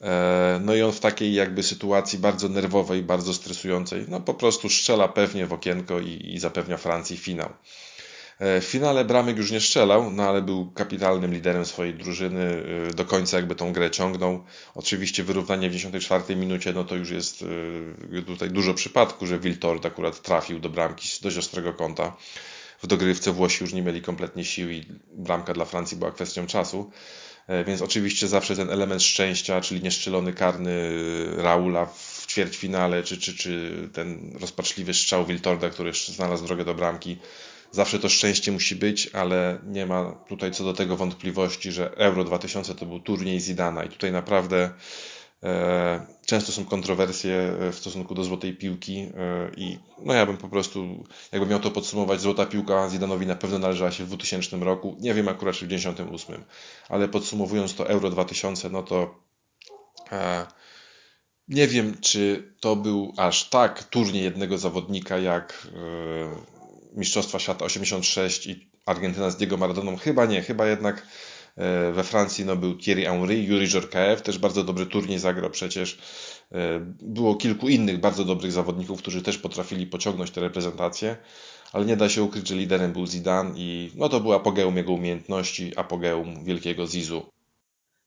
S3: E, no i on w takiej jakby sytuacji bardzo nerwowej, bardzo stresującej, no po prostu strzela pewnie w okienko i, i zapewnia Francji finał. E, w finale bramek już nie strzelał, no ale był kapitalnym liderem swojej drużyny, e, do końca jakby tą grę ciągnął. Oczywiście wyrównanie w 94 minucie, no to już jest e, tutaj dużo przypadków, że Wiltord akurat trafił do bramki z dość ostrego kąta. W dogrywce Włosi już nie mieli kompletnie sił i bramka dla Francji była kwestią czasu. Więc oczywiście zawsze ten element szczęścia, czyli nieszczelony karny Raula w ćwierćfinale, czy, czy, czy ten rozpaczliwy strzał Wiltorda, który znalazł drogę do bramki, Zawsze to szczęście musi być, ale nie ma tutaj co do tego wątpliwości, że Euro 2000 to był turniej Zidana i tutaj naprawdę
S5: E, często są kontrowersje e, w stosunku do złotej piłki e, i no ja bym po prostu, jakbym miał to podsumować, złota piłka Zidanowi na pewno należała się w 2000 roku, nie wiem akurat czy w 1998, ale podsumowując to Euro 2000, no to nie wiem, czy to był aż tak turniej jednego zawodnika jak Mistrzostwa Świata 86 i Argentyna z Diego Maradoną. Chyba nie, chyba jednak E, we Francji no, był Thierry Henry, Yuri Jorkaev, też bardzo dobry turniej zagrał przecież. E, było kilku innych bardzo dobrych zawodników, którzy też potrafili pociągnąć te reprezentacje, ale nie da się ukryć, że liderem był Zidane i no, to był apogeum jego umiejętności, apogeum wielkiego Zizu.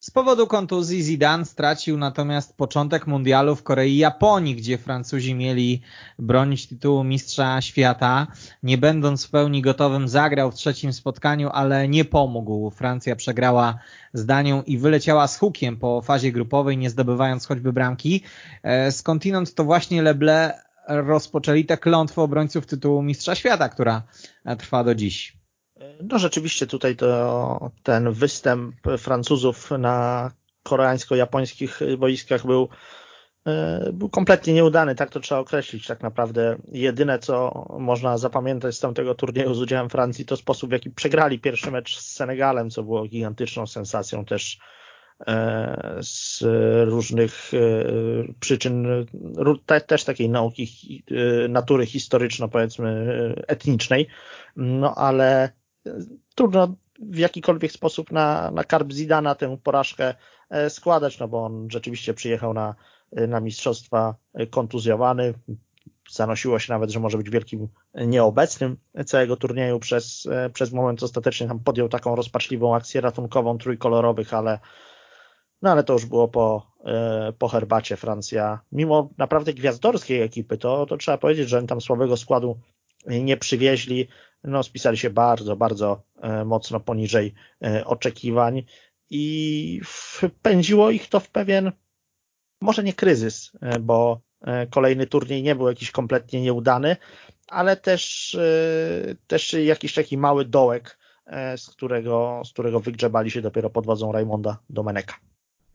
S2: Z powodu kontuzji Zidane stracił natomiast początek mundialu w Korei i Japonii, gdzie Francuzi mieli bronić tytułu mistrza świata. Nie będąc w pełni gotowym zagrał w trzecim spotkaniu, ale nie pomógł. Francja przegrała z Danią i wyleciała z hukiem po fazie grupowej, nie zdobywając choćby bramki. E, skądinąd to właśnie Leble rozpoczęli tę klątwę obrońców tytułu mistrza świata, która trwa do dziś.
S4: No rzeczywiście tutaj to, ten występ Francuzów na koreańsko-japońskich wojskach był, e, był kompletnie nieudany, tak to trzeba określić. Tak naprawdę jedyne, co można zapamiętać z tamtego turnieju z udziałem Francji, to sposób, w jaki przegrali pierwszy mecz z Senegalem, co było gigantyczną sensacją też e, z różnych e, przyczyn, też takiej nauki natury historyczno powiedzmy etnicznej, no ale trudno w jakikolwiek sposób na, na karb Zidana tę porażkę e, składać, no bo on rzeczywiście przyjechał na, na mistrzostwa kontuzjowany. Zanosiło się nawet, że może być wielkim nieobecnym całego turnieju przez, e, przez moment ostatecznie tam podjął taką rozpaczliwą akcję ratunkową trójkolorowych, ale no ale to już było po, e, po herbacie Francja. Mimo naprawdę gwiazdorskiej ekipy, to, to trzeba powiedzieć, że oni tam słabego składu nie przywieźli no, spisali się bardzo, bardzo e, mocno poniżej e, oczekiwań i wpędziło ich to w pewien, może nie kryzys, e, bo kolejny turniej nie był jakiś kompletnie nieudany, ale też, też jakiś taki mały dołek, z którego, z którego wygrzebali się dopiero pod wodzą Raymonda Domeneka.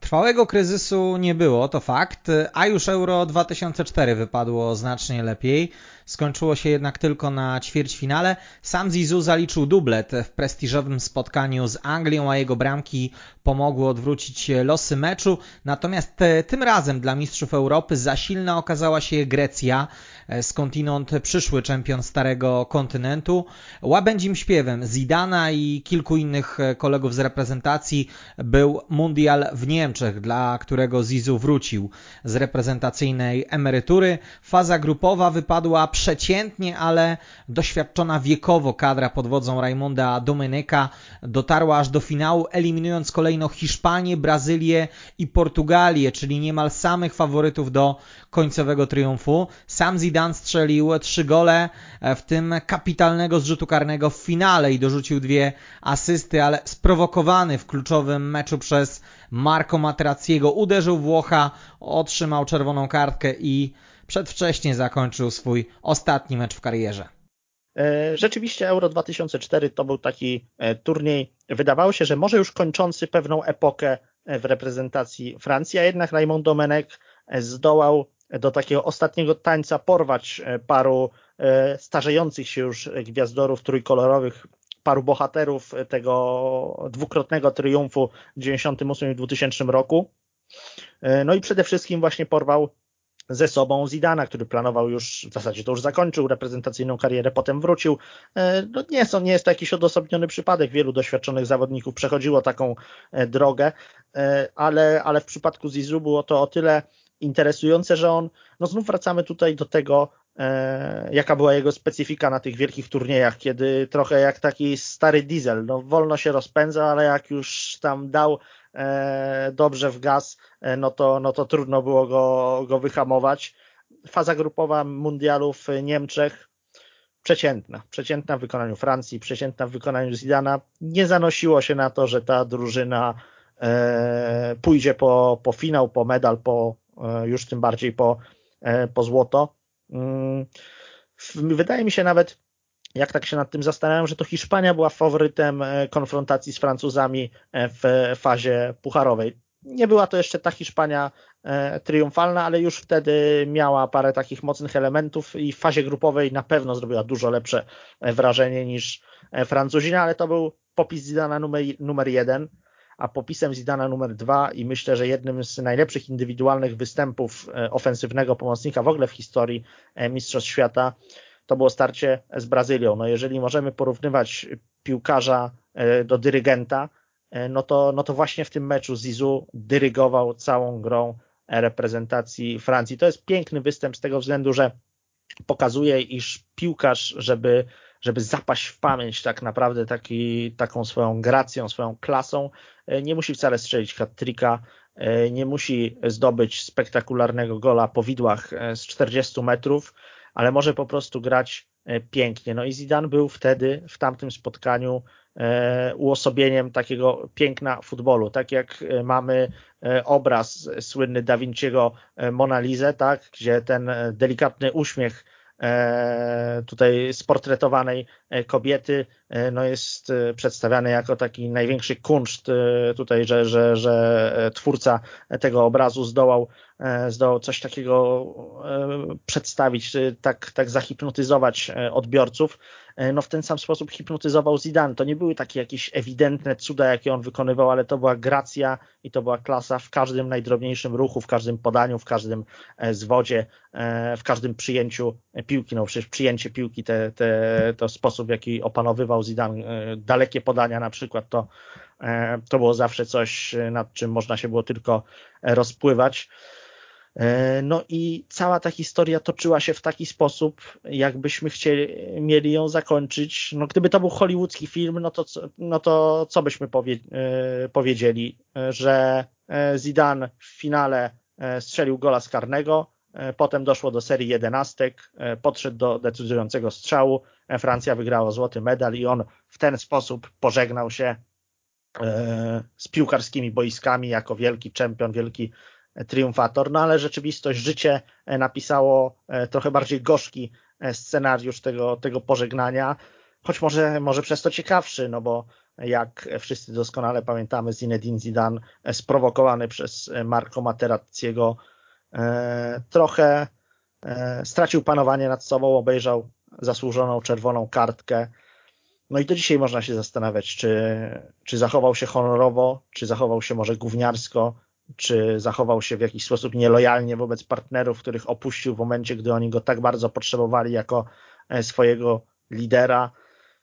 S2: Trwałego kryzysu nie było, to fakt, a już Euro 2004 wypadło znacznie lepiej. Skończyło się jednak tylko na ćwierćfinale. Sam Zizou zaliczył dublet w prestiżowym spotkaniu z Anglią, a jego bramki pomogły odwrócić losy meczu. Natomiast e, tym razem dla mistrzów Europy za silna okazała się Grecja, e, skądinąd przyszły czempion starego kontynentu. Łabędzim śpiewem Zidana i kilku innych e, kolegów z reprezentacji był mundial w Niemczech, dla którego Zizou wrócił z reprezentacyjnej emerytury. Faza grupowa wypadła przeciętnie, ale doświadczona wiekowo kadra pod wodzą Raimonda Domenyka dotarła aż do finału, eliminując kolejno Hiszpanię, Brazylię i Portugalię, czyli niemal samych faworytów do końcowego triumfu. Sam Zidane strzelił trzy gole, e, w tym kapitalnego zrzutu karnego w finale i dorzucił dwie asysty, ale sprowokowany w kluczowym meczu przez Marco Matraciego uderzył Włocha, otrzymał czerwoną kartkę i przedwcześnie zakończył swój ostatni mecz w karierze.
S4: E, rzeczywiście Euro 2004 to był taki e, turniej, wydawało się, że może już kończący pewną epokę e, w reprezentacji Francji, a jednak Raymond Domenech zdołał do takiego ostatniego tańca porwać paru starzejących się już gwiazdorów trójkolorowych, paru bohaterów tego dwukrotnego triumfu w 98 i 2000 roku. No i przede wszystkim właśnie porwał ze sobą Zidana, który planował już, w zasadzie to już zakończył reprezentacyjną karierę, potem wrócił. E, no nie, są, nie jest to jakiś odosobniony przypadek. Wielu doświadczonych zawodników przechodziło taką e, drogę, e, ale, ale w przypadku Zizu było to o tyle interesujące, że on, no znów wracamy tutaj do tego, jaka była jego specyfika na tych wielkich turniejach, kiedy trochę jak taki stary diesel, no wolno się rozpędza, ale jak już tam dał dobrze w gaz, e, no to, no to trudno było go, go wyhamować. Faza grupowa mundialu w Niemczech przeciętna. Przeciętna w wykonaniu Francji, przeciętna w wykonaniu Zidana. Nie zanosiło się na to, że ta drużyna e, pójdzie po, po finał, po medal, po, już tym bardziej po, po złoto. Mm, wydaje mi się nawet, jak tak się nad tym zastanawiam, że to Hiszpania była faworytem e, konfrontacji z Francuzami e, w fazie pucharowej. nie była to jeszcze ta Hiszpania e, triumfalna, ale już wtedy miała parę takich mocnych elementów i w fazie grupowej na pewno zrobiła dużo lepsze wrażenie niż e, Francuzina, ale to był popis Zidana numer, numer jeden, a popisem Zidana numer dwa i myślę, że jednym z najlepszych indywidualnych występów ofensywnego pomocnika w ogóle w historii Mistrzostw Świata to było starcie z Brazylią. No jeżeli możemy porównywać piłkarza do dyrygenta, E, no to, no to właśnie w tym meczu Zizu dyrygował całą grą reprezentacji Francji. To jest piękny występ z tego względu, że pokazuje, iż piłkarz, żeby, żeby zapaść w pamięć tak naprawdę taki, taką swoją gracją, swoją klasą, e, nie musi wcale strzelić hat-tricka, e, nie musi zdobyć spektakularnego gola po widłach z 40 metrów, ale może po prostu grać pięknie. No i Zidane był wtedy w tamtym spotkaniu E, uosobieniem takiego piękna futbolu. Tak jak e, mamy e, obraz słynny Da Vinci'ego Mona Lisa, tak, gdzie ten delikatny uśmiech tutaj sportretowanej kobiety no jest przedstawiany jako taki największy kunszt tutaj, że, że, że twórca tego obrazu zdołał, zdołał coś takiego przedstawić, tak, tak zahipnotyzować odbiorców. E, no w ten sam sposób hipnotyzował Zidane. To nie były takie jakieś ewidentne cuda, jakie on wykonywał, ale to była gracja i to była klasa w każdym najdrobniejszym ruchu, w każdym podaniu, w każdym e, zwodzie, e, w każdym przyjęciu piłki. No przecież przyjęcie piłki, te, te, to sposób, w jaki opanowywał Zidane, dalekie podania na przykład, to, to było zawsze coś, nad czym można się było tylko rozpływać. E, no i cała ta historia toczyła się w taki sposób, jakbyśmy chcieli, mieli ją zakończyć. No gdyby to był hollywoodzki film, no to, no to co byśmy powie, e, powiedzieli, że e, Zidane w finale strzelił gola z karnego, potem doszło do serii jedenastek, podszedł do decydującego strzału, Francja wygrała złoty medal i on w ten sposób pożegnał się z piłkarskimi boiskami jako wielki czempion, wielki triumfator, no ale rzeczywistość, życie e, napisało e, trochę bardziej gorzki e, scenariusz tego, tego pożegnania, choć może, może przez to ciekawszy, no bo jak wszyscy doskonale pamiętamy, Zinedine Zidane sprowokowany przez Marco Materazziego trochę stracił panowanie nad sobą, obejrzał zasłużoną czerwoną kartkę. No i do dzisiaj można się zastanawiać, czy, czy zachował się honorowo, czy zachował się może gówniarsko, czy zachował się w jakiś sposób nielojalnie wobec partnerów, których opuścił w momencie, gdy oni go tak bardzo potrzebowali jako e, swojego lidera.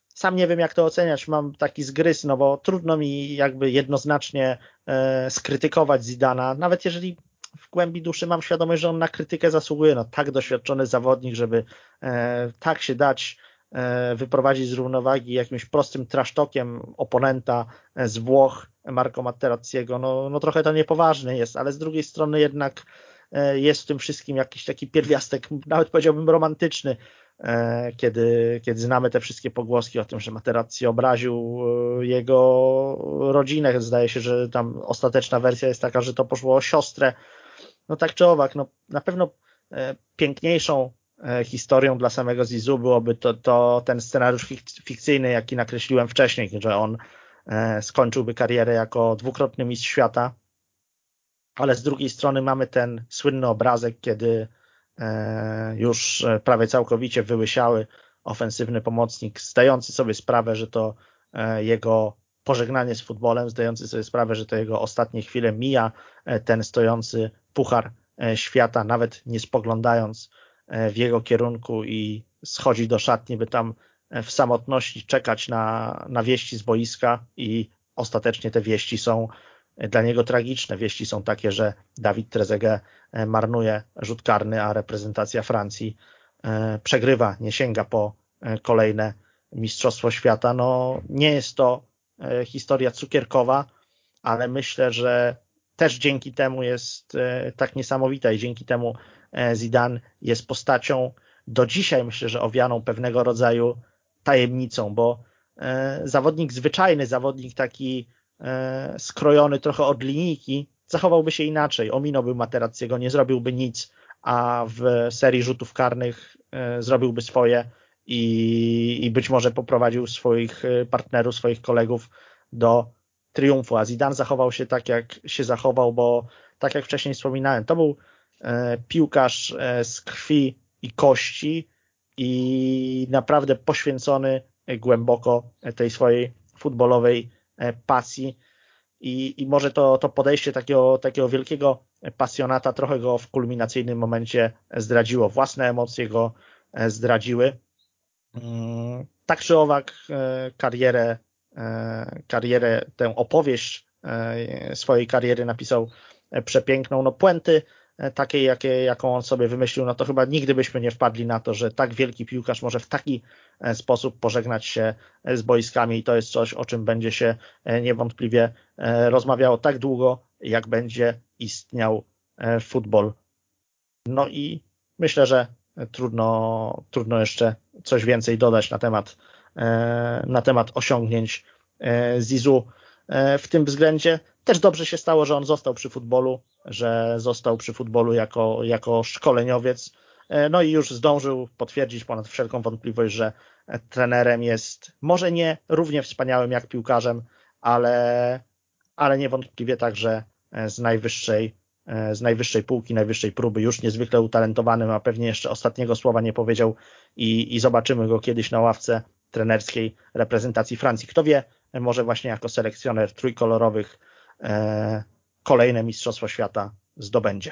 S4: Sam nie wiem, jak to oceniać. Mam taki zgryz, no bo trudno mi jakby jednoznacznie e, skrytykować Zidana, nawet jeżeli w głębi duszy mam świadomość, że on na krytykę zasługuje. No tak doświadczony zawodnik, żeby e, tak się dać wyprowadzić z równowagi jakimś prostym trasztokiem oponenta e, z Włoch, Marco Materazziego, no, no trochę to niepoważne jest, ale z drugiej strony jednak e, jest w tym wszystkim jakiś taki pierwiastek, nawet powiedziałbym romantyczny, e, kiedy, kiedy znamy te wszystkie pogłoski o tym, że Materazzi obraził e, jego rodzinę. Zdaje się, że tam ostateczna wersja jest taka, że to poszło o siostrę. No tak czy owak, no na pewno piękniejszą historią dla samego Zizu byłoby to, to ten scenariusz fikcyjny, jaki nakreśliłem wcześniej, że on E, skończyłby karierę jako dwukrotny mistrz świata, ale z drugiej strony mamy ten słynny obrazek, kiedy e, już prawie całkowicie wyłysiały ofensywny pomocnik, zdający sobie sprawę, że to e, jego pożegnanie z futbolem, zdający sobie sprawę, że to jego ostatnie chwile mija, ten stojący puchar świata, nawet nie spoglądając w jego kierunku i schodzi do szatni, by tam w samotności czekać na, na wieści z boiska i ostatecznie te wieści są dla niego tragiczne. Wieści są takie, że Dawid Trezeguet e, marnuje rzut karny, a reprezentacja Francji e, przegrywa, nie sięga po e, kolejne Mistrzostwo Świata. No, nie jest to historia cukierkowa, ale myślę, że też dzięki temu jest tak niesamowita i dzięki temu Zidane jest postacią do dzisiaj myślę, że owianą pewnego rodzaju tajemnicą, bo e, zawodnik zwyczajny, zawodnik taki e, skrojony trochę od linijki, zachowałby się inaczej, ominąłby Materackiego, nie zrobiłby nic, a w serii rzutów karnych e, zrobiłby swoje i, i być może poprowadził swoich partnerów, swoich kolegów do triumfu, a Zidane zachował się tak, jak się zachował, bo tak jak wcześniej wspominałem, to był e, piłkarz e, z krwi i kości i naprawdę poświęcony głęboko tej swojej futbolowej pasji i, i może to, to podejście takiego, takiego wielkiego pasjonata trochę go w kulminacyjnym momencie zdradziło. Własne emocje go zdradziły. Mm, tak czy owak karierę E, karierę, tę opowieść e, swojej kariery napisał e, przepiękną. No puenty takiej, jakie, jaką on sobie wymyślił, no to chyba nigdy byśmy nie wpadli na to, że tak wielki piłkarz może w taki sposób pożegnać się z boiskami i to jest coś, o czym będzie się niewątpliwie rozmawiało tak długo, jak będzie istniał futbol. No i myślę, że trudno, trudno jeszcze coś więcej dodać na temat E, na temat osiągnięć e, Zizu e, w tym względzie. Też dobrze się stało, że on został przy futbolu, że został przy futbolu jako, jako szkoleniowiec. No i już zdążył potwierdzić ponad wszelką wątpliwość, że trenerem jest może nie równie wspaniałym jak piłkarzem, ale, ale niewątpliwie także z najwyższej, z najwyższej półki, najwyższej próby, już niezwykle utalentowanym, a pewnie jeszcze ostatniego słowa nie powiedział i, i zobaczymy go kiedyś na ławce trenerskiej reprezentacji Francji. Kto wie, może właśnie jako selekcjoner trójkolorowych e, kolejne Mistrzostwo Świata zdobędzie.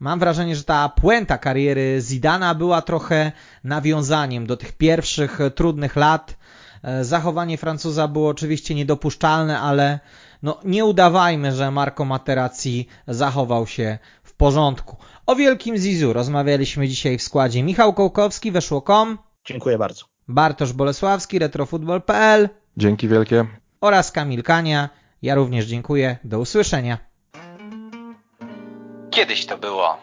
S2: Mam wrażenie, że ta puenta kariery Zidana była trochę nawiązaniem do tych pierwszych trudnych lat. E, zachowanie Francuza było oczywiście niedopuszczalne, ale no, nie udawajmy, że Marco Materazzi zachował się w porządku. O wielkim Zizu rozmawialiśmy dzisiaj w składzie Michał Kołkowski, weszło.com.
S4: Dziękuję bardzo.
S2: Bartosz Bolesławski, retrofutbol.pl.
S3: Dzięki wielkie.
S2: Oraz Kamil Kania. Ja również dziękuję. Do usłyszenia.
S1: Kiedyś to było.